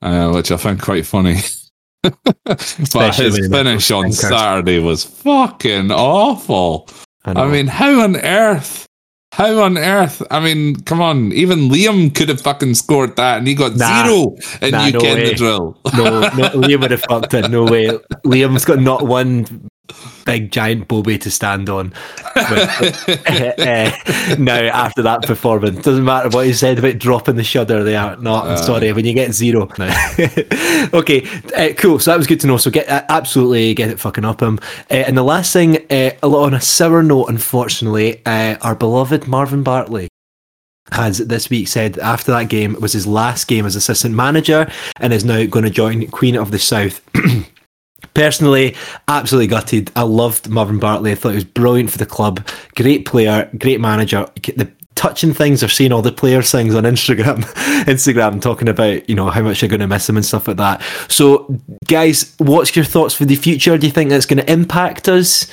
uh, which I found quite funny. but his finish on Saturday was fucking awful. I, I, mean, how on earth? How on earth? I mean, come on. Even Liam could have fucking scored that, and he got nah, zero in nah, UK no the drill. no, no, Liam would have fucked it. No way. Liam's got not one big giant Bobby to stand on. Uh, uh, now, after that performance, doesn't matter what he said about dropping the shudder. They are not. Uh, sorry, when you get zero. okay, uh, cool. So that was good to know. So get uh, absolutely get it fucking up him. Uh, and the last thing, on a sour note, unfortunately, our beloved Marvin Bartley has this week said after that game it was his last game as assistant manager and is now going to join Queen of the South. Personally, absolutely gutted. I loved Marvin Bartley. I thought he was brilliant for the club. Great player, great manager. The touching things or seeing all the players things on Instagram, Instagram talking about you know how much you're going to miss him and stuff like that. So, guys, what's your thoughts for the future? Do you think that's going to impact us?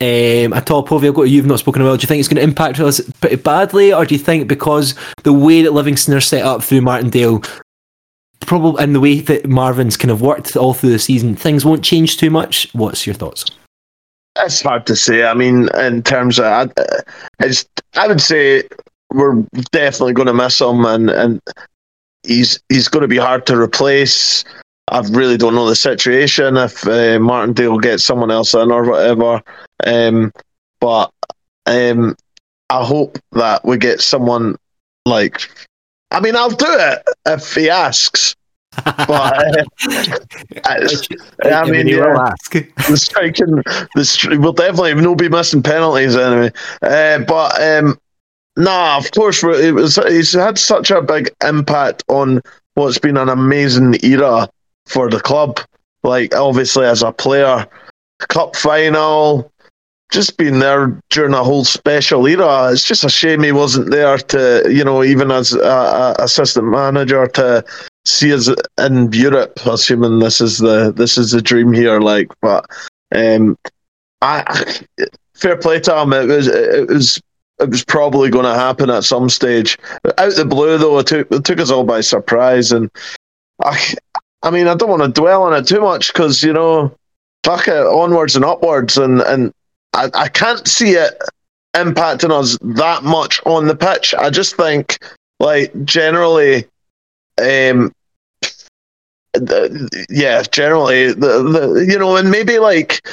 Um, at all, Povey, I've got you've not spoken about. Do you think it's going to impact us pretty badly, or do you think because the way that Livingston are set up through Martindale, probably and the way that Marvin's kind of worked all through the season, things won't change too much. What's your thoughts? It's hard to say. I mean, in terms of, it's, I would say we're definitely going to miss him, and and he's he's going to be hard to replace. I really don't know the situation if uh, Martindale gets someone else in or whatever. Um, but um, I hope that we get someone like I mean, I'll do it if he asks. but uh, I, mean, yeah, ask. the striking, the will definitely no be missing penalties anyway. Uh, but um, nah, of course, it was. He's had such a big impact on what's been an amazing era for the club. like obviously as a player, cup final, just being there during a whole special era. It's just a shame he wasn't there to, you know, even as a, a assistant manager to see us in Europe. Assuming this is the this is the dream here, like, but um, I fair play to him. It was it was it was probably going to happen at some stage. Out the blue, though, it took, it took us all by surprise. And I, I mean, I don't want to dwell on it too much because you know, fuck it, onwards and upwards, and and I, I can't see it impacting us that much on the pitch. I just think, like generally, um, yeah, generally, the, the you know, and maybe like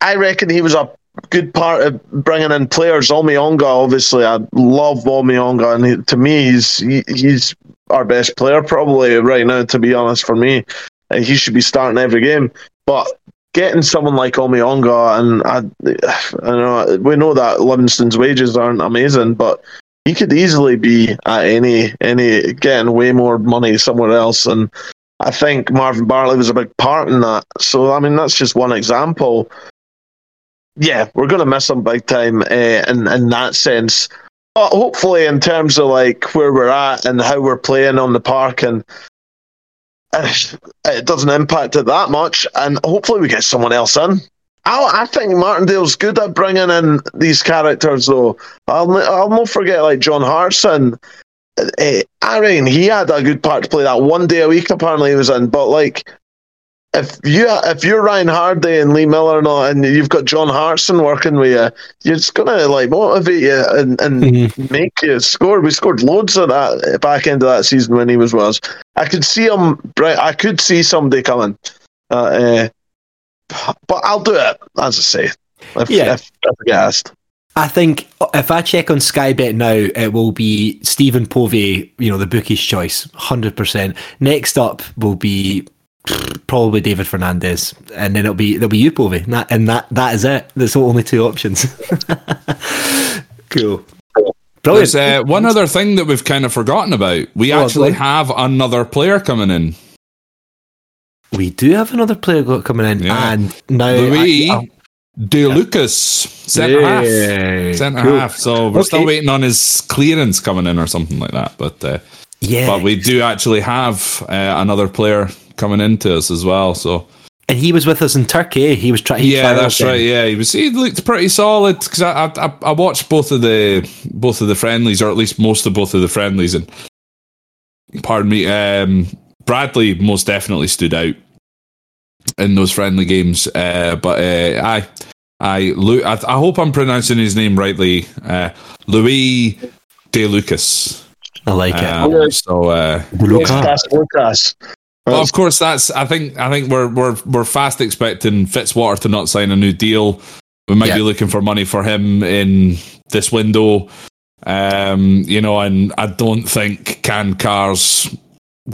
I reckon he was a good part of bringing in players. Omeonga, obviously, I love Omeonga, and he, to me, he's he, he's our best player probably right now. To be honest, for me, and he should be starting every game. But getting someone like Omeonga, and I, I know we know that Livingston's wages aren't amazing, but he could easily be at any any getting way more money somewhere else and I think Marvin Bartley was a big part in that. So I mean that's just one example yeah, we're going to miss him big time uh, in in that sense. But hopefully, in terms of like where we're at and how we're playing on the park, and it doesn't impact it that much. And hopefully, we get someone else in. I, I think Martindale's good at bringing in these characters, though. I'll I'll not forget like John Hartson. Uh, I reckon he had a good part to play that one day a week. Apparently, he was in, but like if you if you're Ryan Hardie and Lee Miller and, all, and you've got John Hartson working with you, you're just gonna like motivate you and, and mm-hmm. make you score. We scored loads of that back end of that season when he was with us. I could see him. Right, I could see somebody coming. Uh, uh, but I'll do it as I say. If, yeah, if, if I get asked. I think if I check on Sky Bet now, it will be Stephen Povey, you know, the bookie's choice, 100%. Next up will be probably David Fernandez, and then it'll be there'll be you, Povey, and that, and that that is it. There's only two options. cool. Brilliant. There's uh, one other thing that we've kind of forgotten about. We oh, actually have another player coming in. We do have another player coming in, yeah. and now Louis I, De Lucas, centre half, centre cool. half. So we're okay. still waiting on his clearance coming in or something like that. But uh, yeah, but we do actually have uh, another player coming into us as well. So. And he was with us in Turkey. He was trying. Yeah, that's right. Yeah, he was. He looked pretty solid because I, I I watched both of the both of the friendlies, or at least most of both of the friendlies, and pardon me, um, Bradley most definitely stood out in those friendly games. Uh, but uh, I, I, I, I hope I'm pronouncing his name rightly. Uh, Louis De Lucas. I like it. Um, so, uh, Lucas. Lucas. Well, of course, that's. I think. I think we're we're we're fast expecting Fitzwater to not sign a new deal. We might yeah. be looking for money for him in this window. Um, you know, and I don't think Can Carr's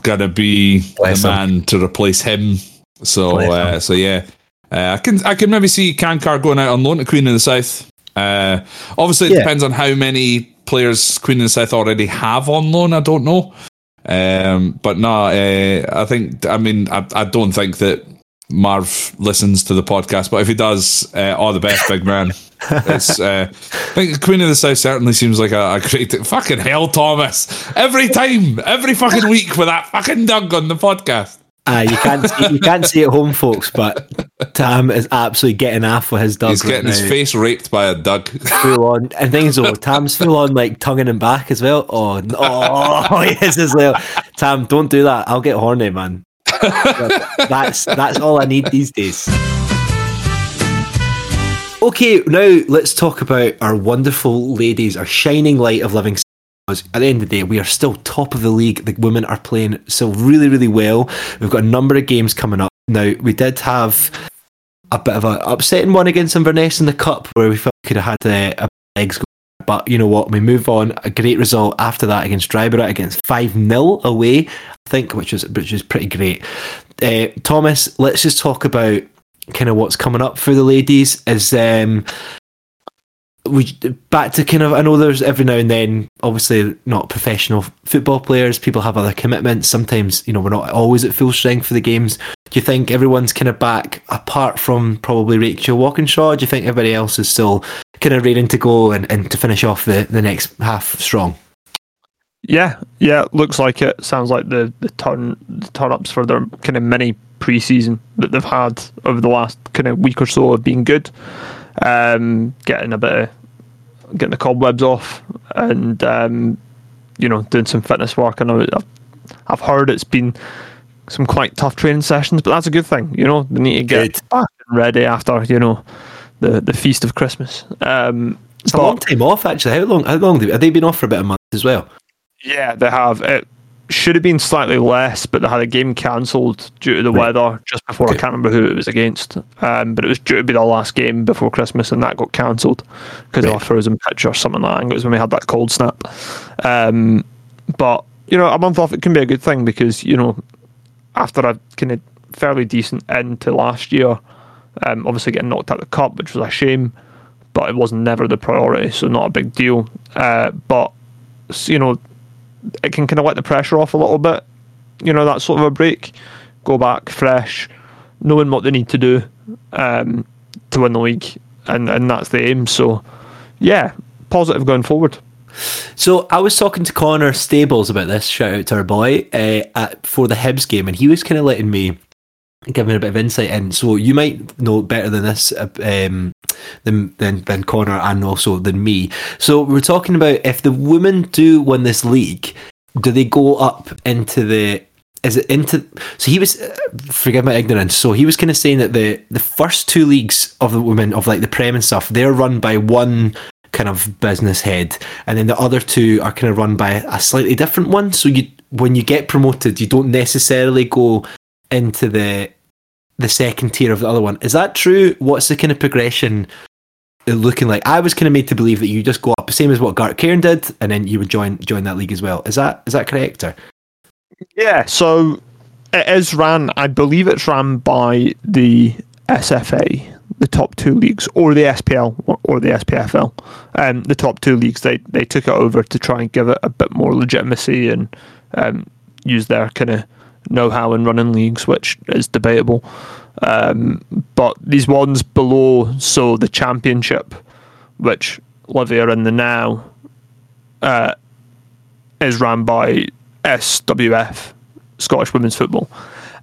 gonna be Bless the man him. to replace him. So, uh, so yeah, uh, I can I can maybe see Can Carr going out on loan to Queen of the South. Uh, obviously, it yeah. depends on how many players Queen of the South already have on loan. I don't know. Um, but no, uh, I think, I mean, I, I don't think that Marv listens to the podcast, but if he does, uh, all the best, big man. It's, uh, I think Queen of the South certainly seems like a, a great fucking hell, Thomas. Every time, every fucking week with that fucking Doug on the podcast. Uh, you can't see, you can't see it home, folks, but Tam is absolutely getting off with his dog. He's getting right his face raped by a dog. Full on, and things though, Tam's full on like tonguing him back as well. Oh, oh, yes, as well. Tam, don't do that. I'll get horny, man. that's that's all I need these days. Okay, now let's talk about our wonderful ladies, our shining light of living at the end of the day, we are still top of the league. The women are playing still really, really well. We've got a number of games coming up. Now, we did have a bit of an upsetting one against Inverness in the Cup where we felt we could have had uh, a legs go. But you know what? We move on. A great result after that against Dryburgh against 5 0 away, I think, which is, which was pretty great. Uh, Thomas, let's just talk about kind of what's coming up for the ladies. Is um, we back to kind of I know there's every now and then obviously not professional football players people have other commitments sometimes you know we're not always at full strength for the games Do you think everyone's kind of back, apart from probably Rachel Walkinshaw? Do you think everybody else is still kind of ready to go and, and to finish off the, the next half strong? Yeah, yeah, looks like it. Sounds like the the turn the turn ups for their kind of mini preseason that they've had over the last kind of week or so have been good. Um, getting a bit of getting the cobwebs off and um, you know doing some fitness work. I know I've, I've heard it's been some quite tough training sessions, but that's a good thing. You know, they need to get Good. back and ready after you know the the feast of Christmas. Um, it's a long time off, actually. How long? How long have they been off for about a month as well? Yeah, they have. It should have been slightly less, but they had a game cancelled due to the Right. weather just before. I can't remember who it was against, um, but it was due to be the last game before Christmas, and that got cancelled because of a frozen pitch or something like that. Think it was when we had that cold snap. Um, but you know, a month off it can be a good thing because you know, after a kind of fairly decent end to last year, um, obviously getting knocked out of the cup, which was a shame, but it was never the priority, so not a big deal. Uh, but you know, it can kind of let the pressure off a little bit. You know, that sort of a break, go back fresh, knowing what they need to do um, to win the league, and and that's the aim. So, yeah, positive going forward. So I was talking to Connor Stables about this. Shout out to our boy uh, at for the Hibs game, and he was kind of letting me give me a bit of insight in. So you might know better than this, uh, um, than, than than Connor, and also than me. So we we're talking about if the women do win this league, do they go up into the? Is it into? So he was, uh, forgive my ignorance. So he was kind of saying that the the first two leagues of the women of like the Prem and stuff, they're run by one kind of business head, and then the other two are kind of run by a slightly different one. So you when you get promoted, you don't necessarily go into the the second tier of the other one. Is that true? What's the kind of progression looking like? I was kind of made to believe that you just go up, the same as what Gartcairn did, and then you would join join that league as well. Is that is that correct? Or? Yeah, so it is ran. I believe it's ran by the SFA, the top two leagues, or the SPL or, or the SPFL. Um, the top two leagues they they took it over to try and give it a bit more legitimacy and um, use their kind of know-how in running leagues, which is debatable. Um, but these ones below, so the championship, which Livy are in the now, uh, is run by SWF, Scottish Women's Football.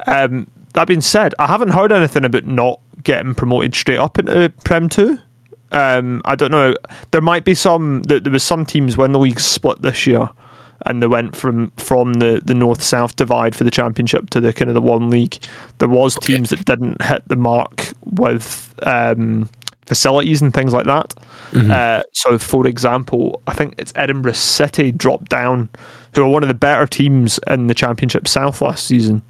Um, that being said, I haven't heard anything about not getting promoted straight up into Prem 2. Um, I don't know. There might be some. There was some teams when the league split this year, and they went from from the, the north south divide for the championship to the kind of the one league. There was teams that didn't hit the mark with um, facilities and things like that. Uh, so, for example, I think it's Edinburgh City dropped down, who are one of the better teams in the Championship South last season.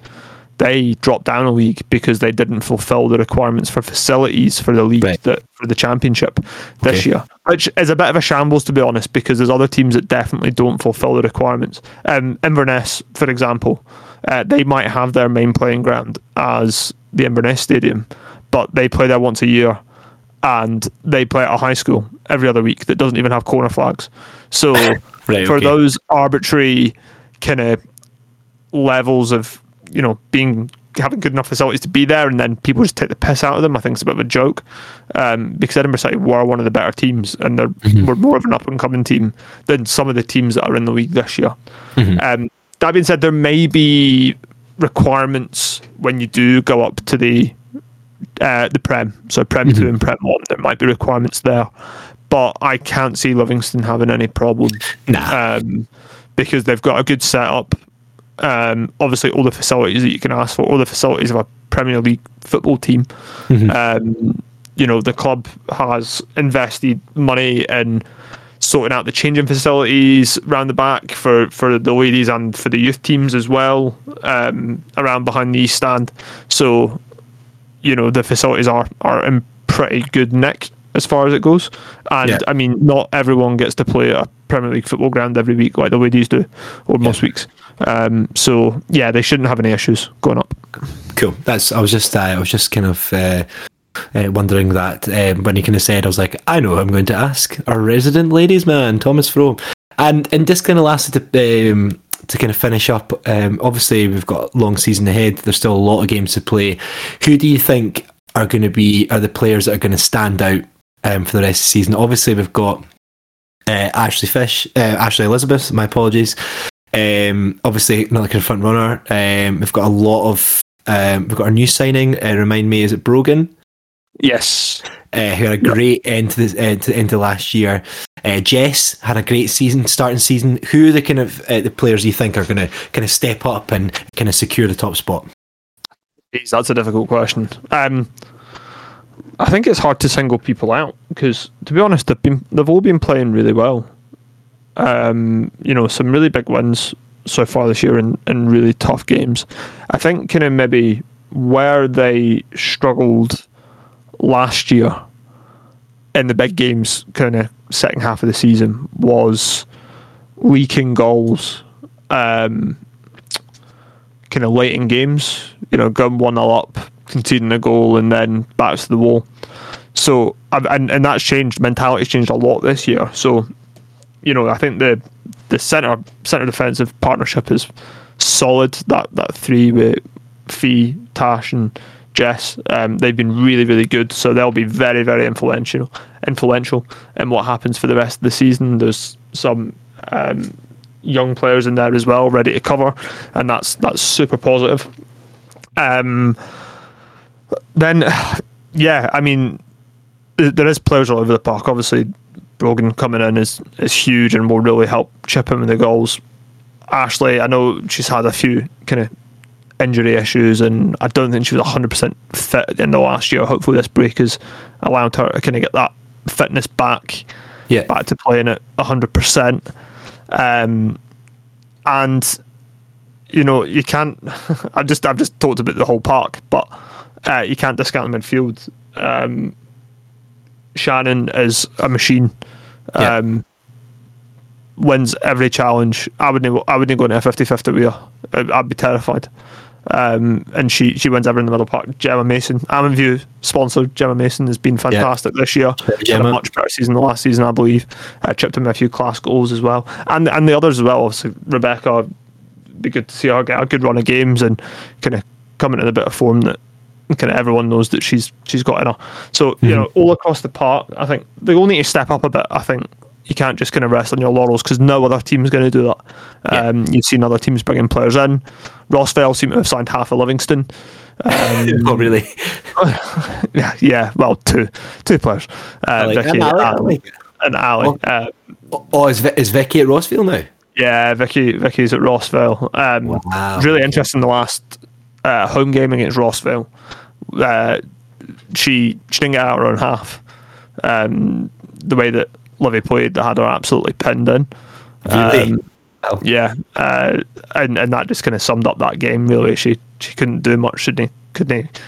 They dropped down a league because they didn't fulfil the requirements for facilities for the league Right. that for the championship this Okay. year, which is a bit of a shambles to be honest, because there's other teams that definitely don't fulfil the requirements. Um, Inverness, for example, uh, they might have their main playing ground as the Inverness Stadium, but they play there once a year and they play at a high school every other week that doesn't even have corner flags. So Right, for okay. those arbitrary kind of levels of you know being having good enough facilities to be there, and then people just take the piss out of them. I think it's a bit of a joke um, because Edinburgh City were one of the better teams, and they're Mm-hmm. were more of an up and coming team than some of the teams that are in the league this year. Mm-hmm. Um, that being said, there may be requirements when you do go up to the uh, the Prem, so Prem Mm-hmm. two and Prem one. There might be requirements there, but I can't see Livingston having any problems Nah. um, because they've got a good setup. Um, obviously, all the facilities that you can ask for, all the facilities of a Premier League football team. Um, you know, the club has invested money in sorting out the changing facilities around the back for, for the ladies and for the youth teams as well, um, around behind the east stand. So, you know, the facilities are, are in pretty good nick as far as it goes. And Yeah. I mean, not everyone gets to play at a Premier League football ground every week like the ladies do, or most weeks. Um, so yeah, they shouldn't have any issues going up. Cool. That's. I was just. Uh, I was just kind of uh, uh, wondering that um, when he kind of said, I was like, I know. I'm going to ask our resident ladies man, Thomas Frome, and and just kind of lastly to um, to kind of finish up. Um, obviously, we've got a long season ahead. There's still a lot of games to play. Who do you think are going to be are the players that are going to stand out um, for the rest of the season? Obviously, we've got uh, Ashley Fish, uh, Ashley Elizabeth. My apologies. Um, obviously, another kind of front runner. Um, we've got a lot of. Um, we've got our new signing. Uh, remind me, is it Brogan? Yes. Uh, who had a great end to the end to, end to last year. Uh, Jess had a great season, starting season. Who are the kind of uh, the players you think are going to kind of step up and kind of secure the top spot? Jeez, that's a difficult question. Um, I think it's hard to single people out because, to be honest, they've been they've all been playing really well. Um, you know, some really big wins so far this year in, in really tough games. I think kind of maybe where they struggled last year in the big games, kind of second half of the season, was leaking goals, um, kind of late in games. You know, going one 0 up, conceding a goal, and then back to the wall. So, and and that's changed. Mentality's changed a lot this year. So, you know, I think the the center center defensive partnership is solid. That that three with Fee, Tash, and Jess. Um, they've been really, really good. So they'll be very, very influential, influential in what happens for the rest of the season. There's some um, young players in there as well, ready to cover, and that's that's super positive. Um, then, yeah, I mean, there is players all over the park. Obviously, Brogan coming in is is huge and will really help chip him in the goals. Ashley, I know she's had a few kind of injury issues, and I don't think she was 100% fit in the last year. Hopefully, this break has allowed her to kind of get that fitness back, yeah. back to playing at 100%. Um, and you know, you can't. I just I've just talked about the whole park, but uh, you can't discount the midfield. Um, Shannon is a machine. Yeah. Um, wins every challenge. I wouldn't. I wouldn't go into a 50-50 with her. I'd, be terrified. Um, and she she wins every in the middle park. Gemma Mason, View sponsored Gemma Mason has been fantastic this year. She had a much better season than last season, I believe. Uh, chipped in a few class goals as well, and and the others as well. Obviously, Rebecca, be good to see her get a good run of games and kind of come into the bit of form that kind of everyone knows that she's she's got in her. So mm-hmm. you know, all across the park, I think they all need to step up a bit. I think you can't just kind of rest on your laurels because no other team is going to do that. Yeah. Um, you've seen other teams bringing players in. Rossvale seem to have signed half of Livingston. Um, oh, really? yeah, yeah. Well, two, two players. Uh, like, Vicky and Ali. And Ali. Oh, uh, oh is, is Vicky at Rossvale now? Yeah, Vicky. Vicky's at Rossvale. Um, wow. Really interesting. The last uh, home game against Rossvale, uh, she she didn't get out her own half. Um, the way that Livy played, they had her absolutely pinned in. Um, oh. Yeah, uh, and and that just kind of summed up that game. Really, she she couldn't do much. Couldn't couldn't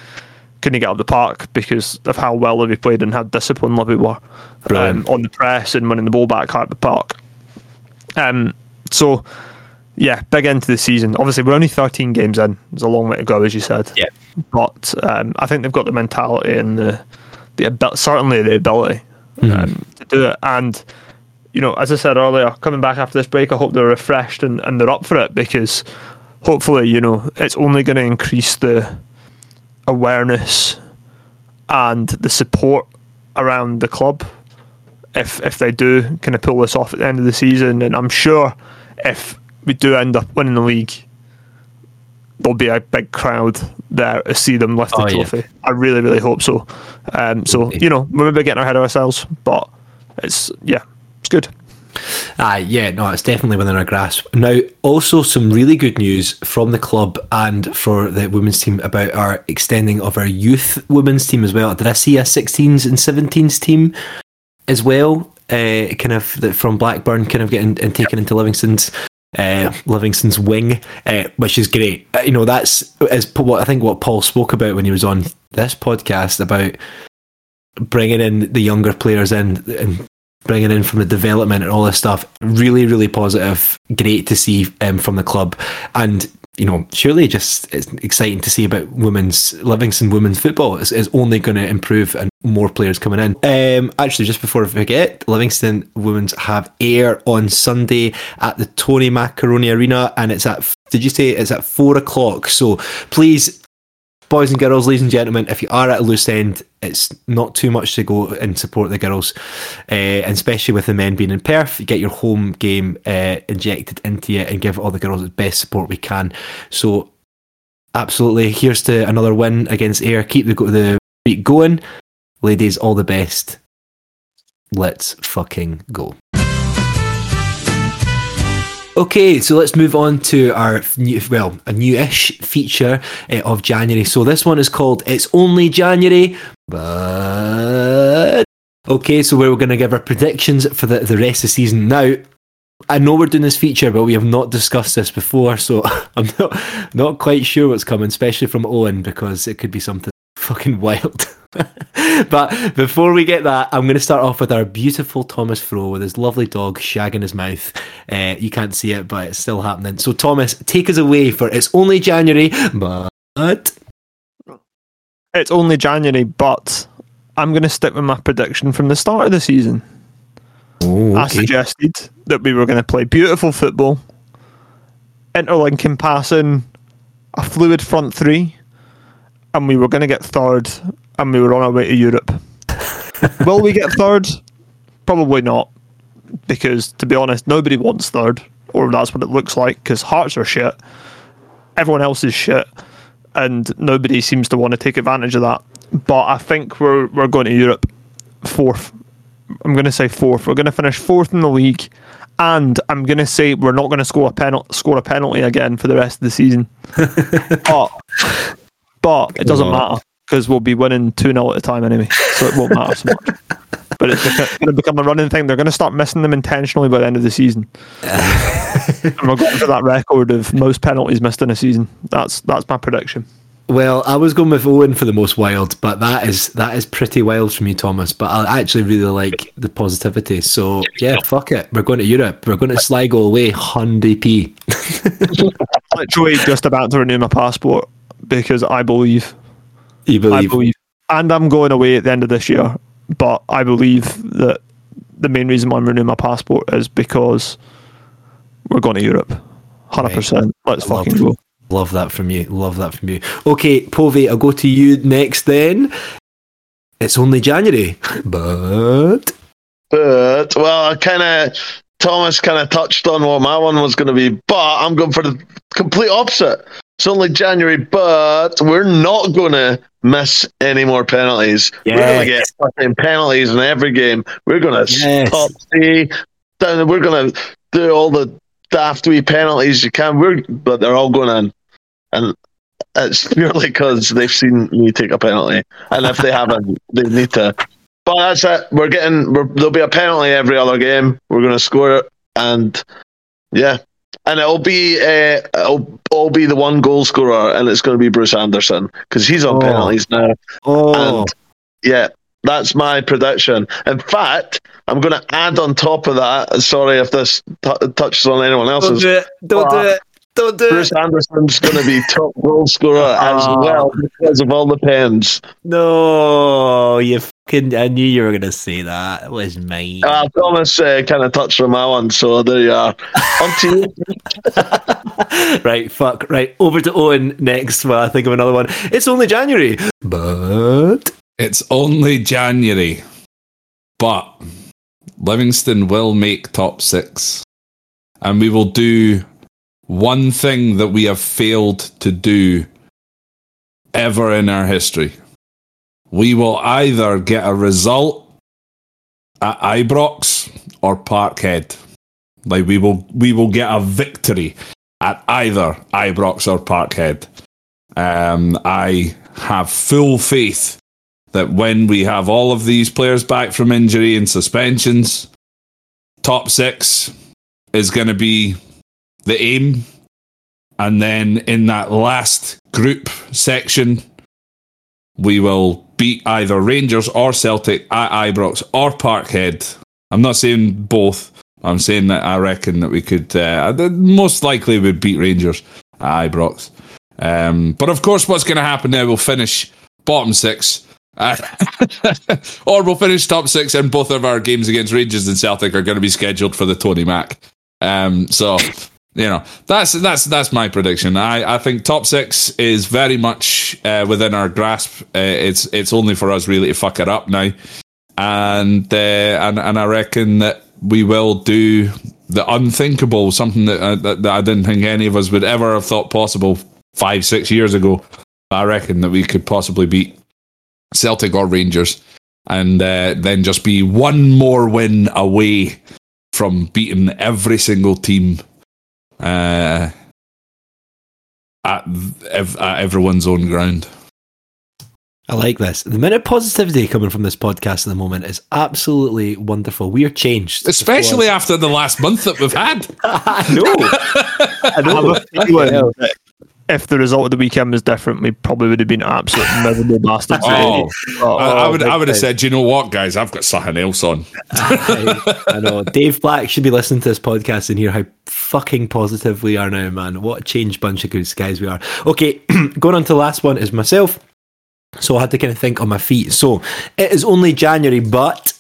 couldn't get out of the park because of how well Livy played and how disciplined Livy were um, on the press and winning the ball back out the park. Um, so yeah, big into the season. Obviously, we're only 13 games in. There's a long way to go, as you said. Yeah. But um, I think they've got the mentality and the the certainly the ability mm-hmm. um, to do it. And you know, as I said earlier, coming back after this break, I hope they're refreshed and, and they're up for it because hopefully, you know, it's only going to increase the awareness and the support around the club if if they do kind of pull this off at the end of the season. And I'm sure if we do end up winning the league, there'll be a big crowd there to see them lift the oh, trophy. Yeah. I really, really hope so. Um, so you know, we're maybe getting ahead of ourselves, but it's yeah, it's good. Uh, yeah, no, it's definitely within our grasp. Now, also some really good news from the club and for the women's team about our extending of our youth women's team as well. Did I see a 16s and 17s team as well? Uh, kind of from Blackburn, kind of getting and taken into Livingston's uh, Livingston's wing, uh, which is great. Uh, you know, that's is what I think what Paul spoke about when he was on this podcast about bringing in the younger players in and bringing in from the development and all this stuff. Really, really positive. Great to see um, from the club. And you know, surely just it's exciting to see about women's Livingston women's football is, is only going to improve and more players coming in. Um, actually, just before I forget, Livingston women's have Ayr on Sunday at the Tony Macaroni Arena, and it's at did you say it's at four o'clock? So please boys and girls, ladies and gentlemen, if you are at a loose end, it's not too much to go and support the girls, uh, and especially with the men being in Perth. You get your home game uh, injected into you and give all the girls the best support we can. So, absolutely, here's to another win against Ayr. Keep the the beat going, ladies. All the best. Let's fucking go. Okay, so let's move on to our new, well, a new-ish feature uh, of January. So this one is called "It's Only January," but okay. So we're going to give our predictions for the the rest of the season. Now, I know we're doing this feature, but we have not discussed this before, so I'm not not quite sure what's coming, especially from Owen, because it could be something fucking wild. but before we get that, I'm going to start off with our beautiful Thomas Fro with his lovely dog shagging his mouth. Uh, you can't see it, but it's still happening. So, Thomas, take us away for it's only January, but. It's only January, but I'm going to stick with my prediction from the start of the season. Oh, okay. I suggested that we were going to play beautiful football, interlinking passing, a fluid front three, and we were going to get third, and we were on our way to Europe. Will we get third? Probably not, because to be honest, nobody wants third, or that's what it looks like. Because Hearts are shit, everyone else is shit, and nobody seems to want to take advantage of that. But I think we're we're going to Europe fourth. I'm going to say fourth. We're going to finish fourth in the league, and I'm going to say we're not going to score a penalty score a penalty again for the rest of the season. but but it doesn't matter because we'll be winning 2 0 at a time anyway, so it won't matter so much. But it's going to become a running thing. They're going to start missing them intentionally by the end of the season. and we're going for that record of most penalties missed in a season. That's that's my prediction. Well, I was going with Owen for the most wild, but that is that is pretty wild from you, Thomas. But I actually really like the positivity. So yeah, fuck it. We're going to Europe. We're going to Sligo away, Hyundai P. Literally just about to renew my passport because I believe. You believe? I believe, and I'm going away at the end of this year. But I believe that the main reason why I'm renewing my passport is because we're going to Europe. Hundred percent. Let's Love fucking it. go. Love that from you. Love that from you. Okay, Povey, I'll go to you next then. It's only January, but But well, I kind of Thomas kind of touched on what my one was going to be, but I'm going for the complete opposite. It's only January, but we're not going to miss any more penalties. We're going to get fucking penalties in every game. We're going to Yes. stop down. We're going to do all the daft wee penalties you can. We're but they're all going in, and it's purely because they've seen me take a penalty, and if they haven't, they need to. But that's it. We're getting. We're, there'll be a penalty every other game. We're going to score it, and yeah, and it'll be uh, it'll all be the one goal scorer, and it's going to be Bruce Anderson because he's on Oh. penalties now. oh, And yeah, that's my prediction. In fact, I'm going to add on top of that. Sorry if this t- touches on anyone else's. it! Don't do it! Don't do Bruce Anderson's going to be top goal scorer as Ah. well because of all the pens. No, you fucking. I knew you were going to say that. It was mine. Uh, Thomas uh, kind of touched on my one, so there you are. On to you. right, fuck. Right, over to Owen next while I think of another one. It's only January, but. It's only January, but Livingston will make top six. And we will do one thing that we have failed to do ever in our history. We will either get a result at Ibrox or Parkhead. Like we will we will get a victory at either Ibrox or Parkhead. Um, I have full faith that when we have all of these players back from injury and suspensions, top six is going to be the aim. And then in that last group section, we will beat either Rangers or Celtic at Ibrox or Parkhead. I'm not saying both. I'm saying that I reckon that we could, uh, most likely would beat Rangers at Ibrox. Um, but of course, what's going to happen now? We'll finish bottom six. Or we'll finish top six, and both of our games against Rangers and Celtic are going to be scheduled for the Tony Mac. Um, so you know that's that's that's my prediction. I, I think top six is very much uh, within our grasp. Uh, it's it's only for us really to fuck it up now, and uh, and and I reckon that we will do the unthinkable, something that, uh, that that I didn't think any of us would ever have thought possible five six years ago. I reckon that we could possibly beat Celtic or Rangers, and uh, then just be one more win away from beating every single team uh, at, at everyone's own ground. I like this. The minute positivity coming from this podcast at the moment is absolutely wonderful. We are changed, especially after the last month that we've had. I know. I know if the result of the weekend was different, we probably would have been absolute miserable bastards. Oh, oh, I, I, would, I would have said, you know what, guys, I've got something else on. I, I, know. Dave Black should be listening to this podcast and hear how fucking positive we are now, man. What a changed bunch of good guys we are. Okay, going on to the last one is myself. So I had to kind of think on my feet. So it is only January, but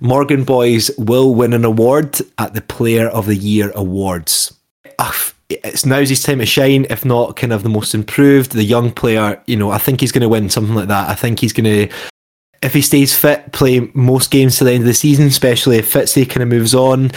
Morgan Boyes will win an award at the Player of the Year Awards. Ah, Ugh, it's now's his time to shine, if not kind of the most improved, the young player. You know, I think he's going to win something like that. I think he's going to, if he stays fit, play most games to the end of the season, especially if Fitzy kind of moves on.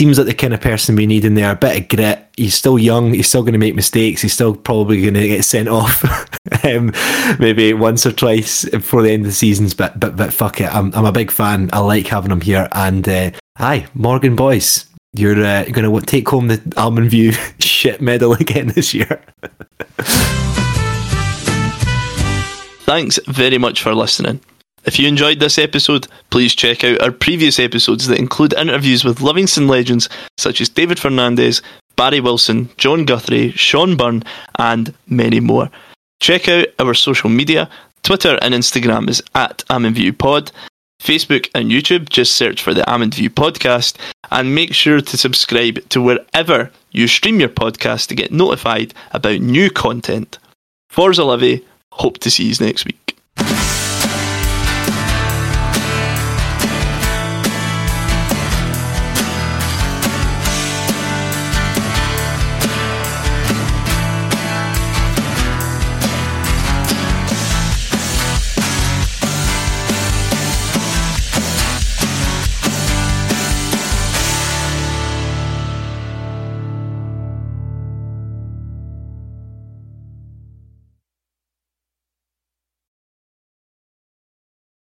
Seems like the kind of person we need in there. A bit of grit. He's still young. He's still going to make mistakes. He's still probably going to get sent off, um, maybe once or twice before the end of the seasons. But but but fuck it. I'm I'm a big fan. I like having him here. And uh, hi, Morgan Boyes. you're, uh, going to take home the Almond View shit medal again this year. Thanks very much for listening. If you enjoyed this episode, please check out our previous episodes that include interviews with Livingston legends such as David Fernandez, Barry Wilson, John Guthrie, Sean Byrne, and many more. Check out our social media. Twitter and Instagram is at AlmondViewPod. Facebook and YouTube, just search for the Almond View podcast and make sure to subscribe to wherever you stream your podcast to get notified about new content. Forza Livy, hope to see you next week.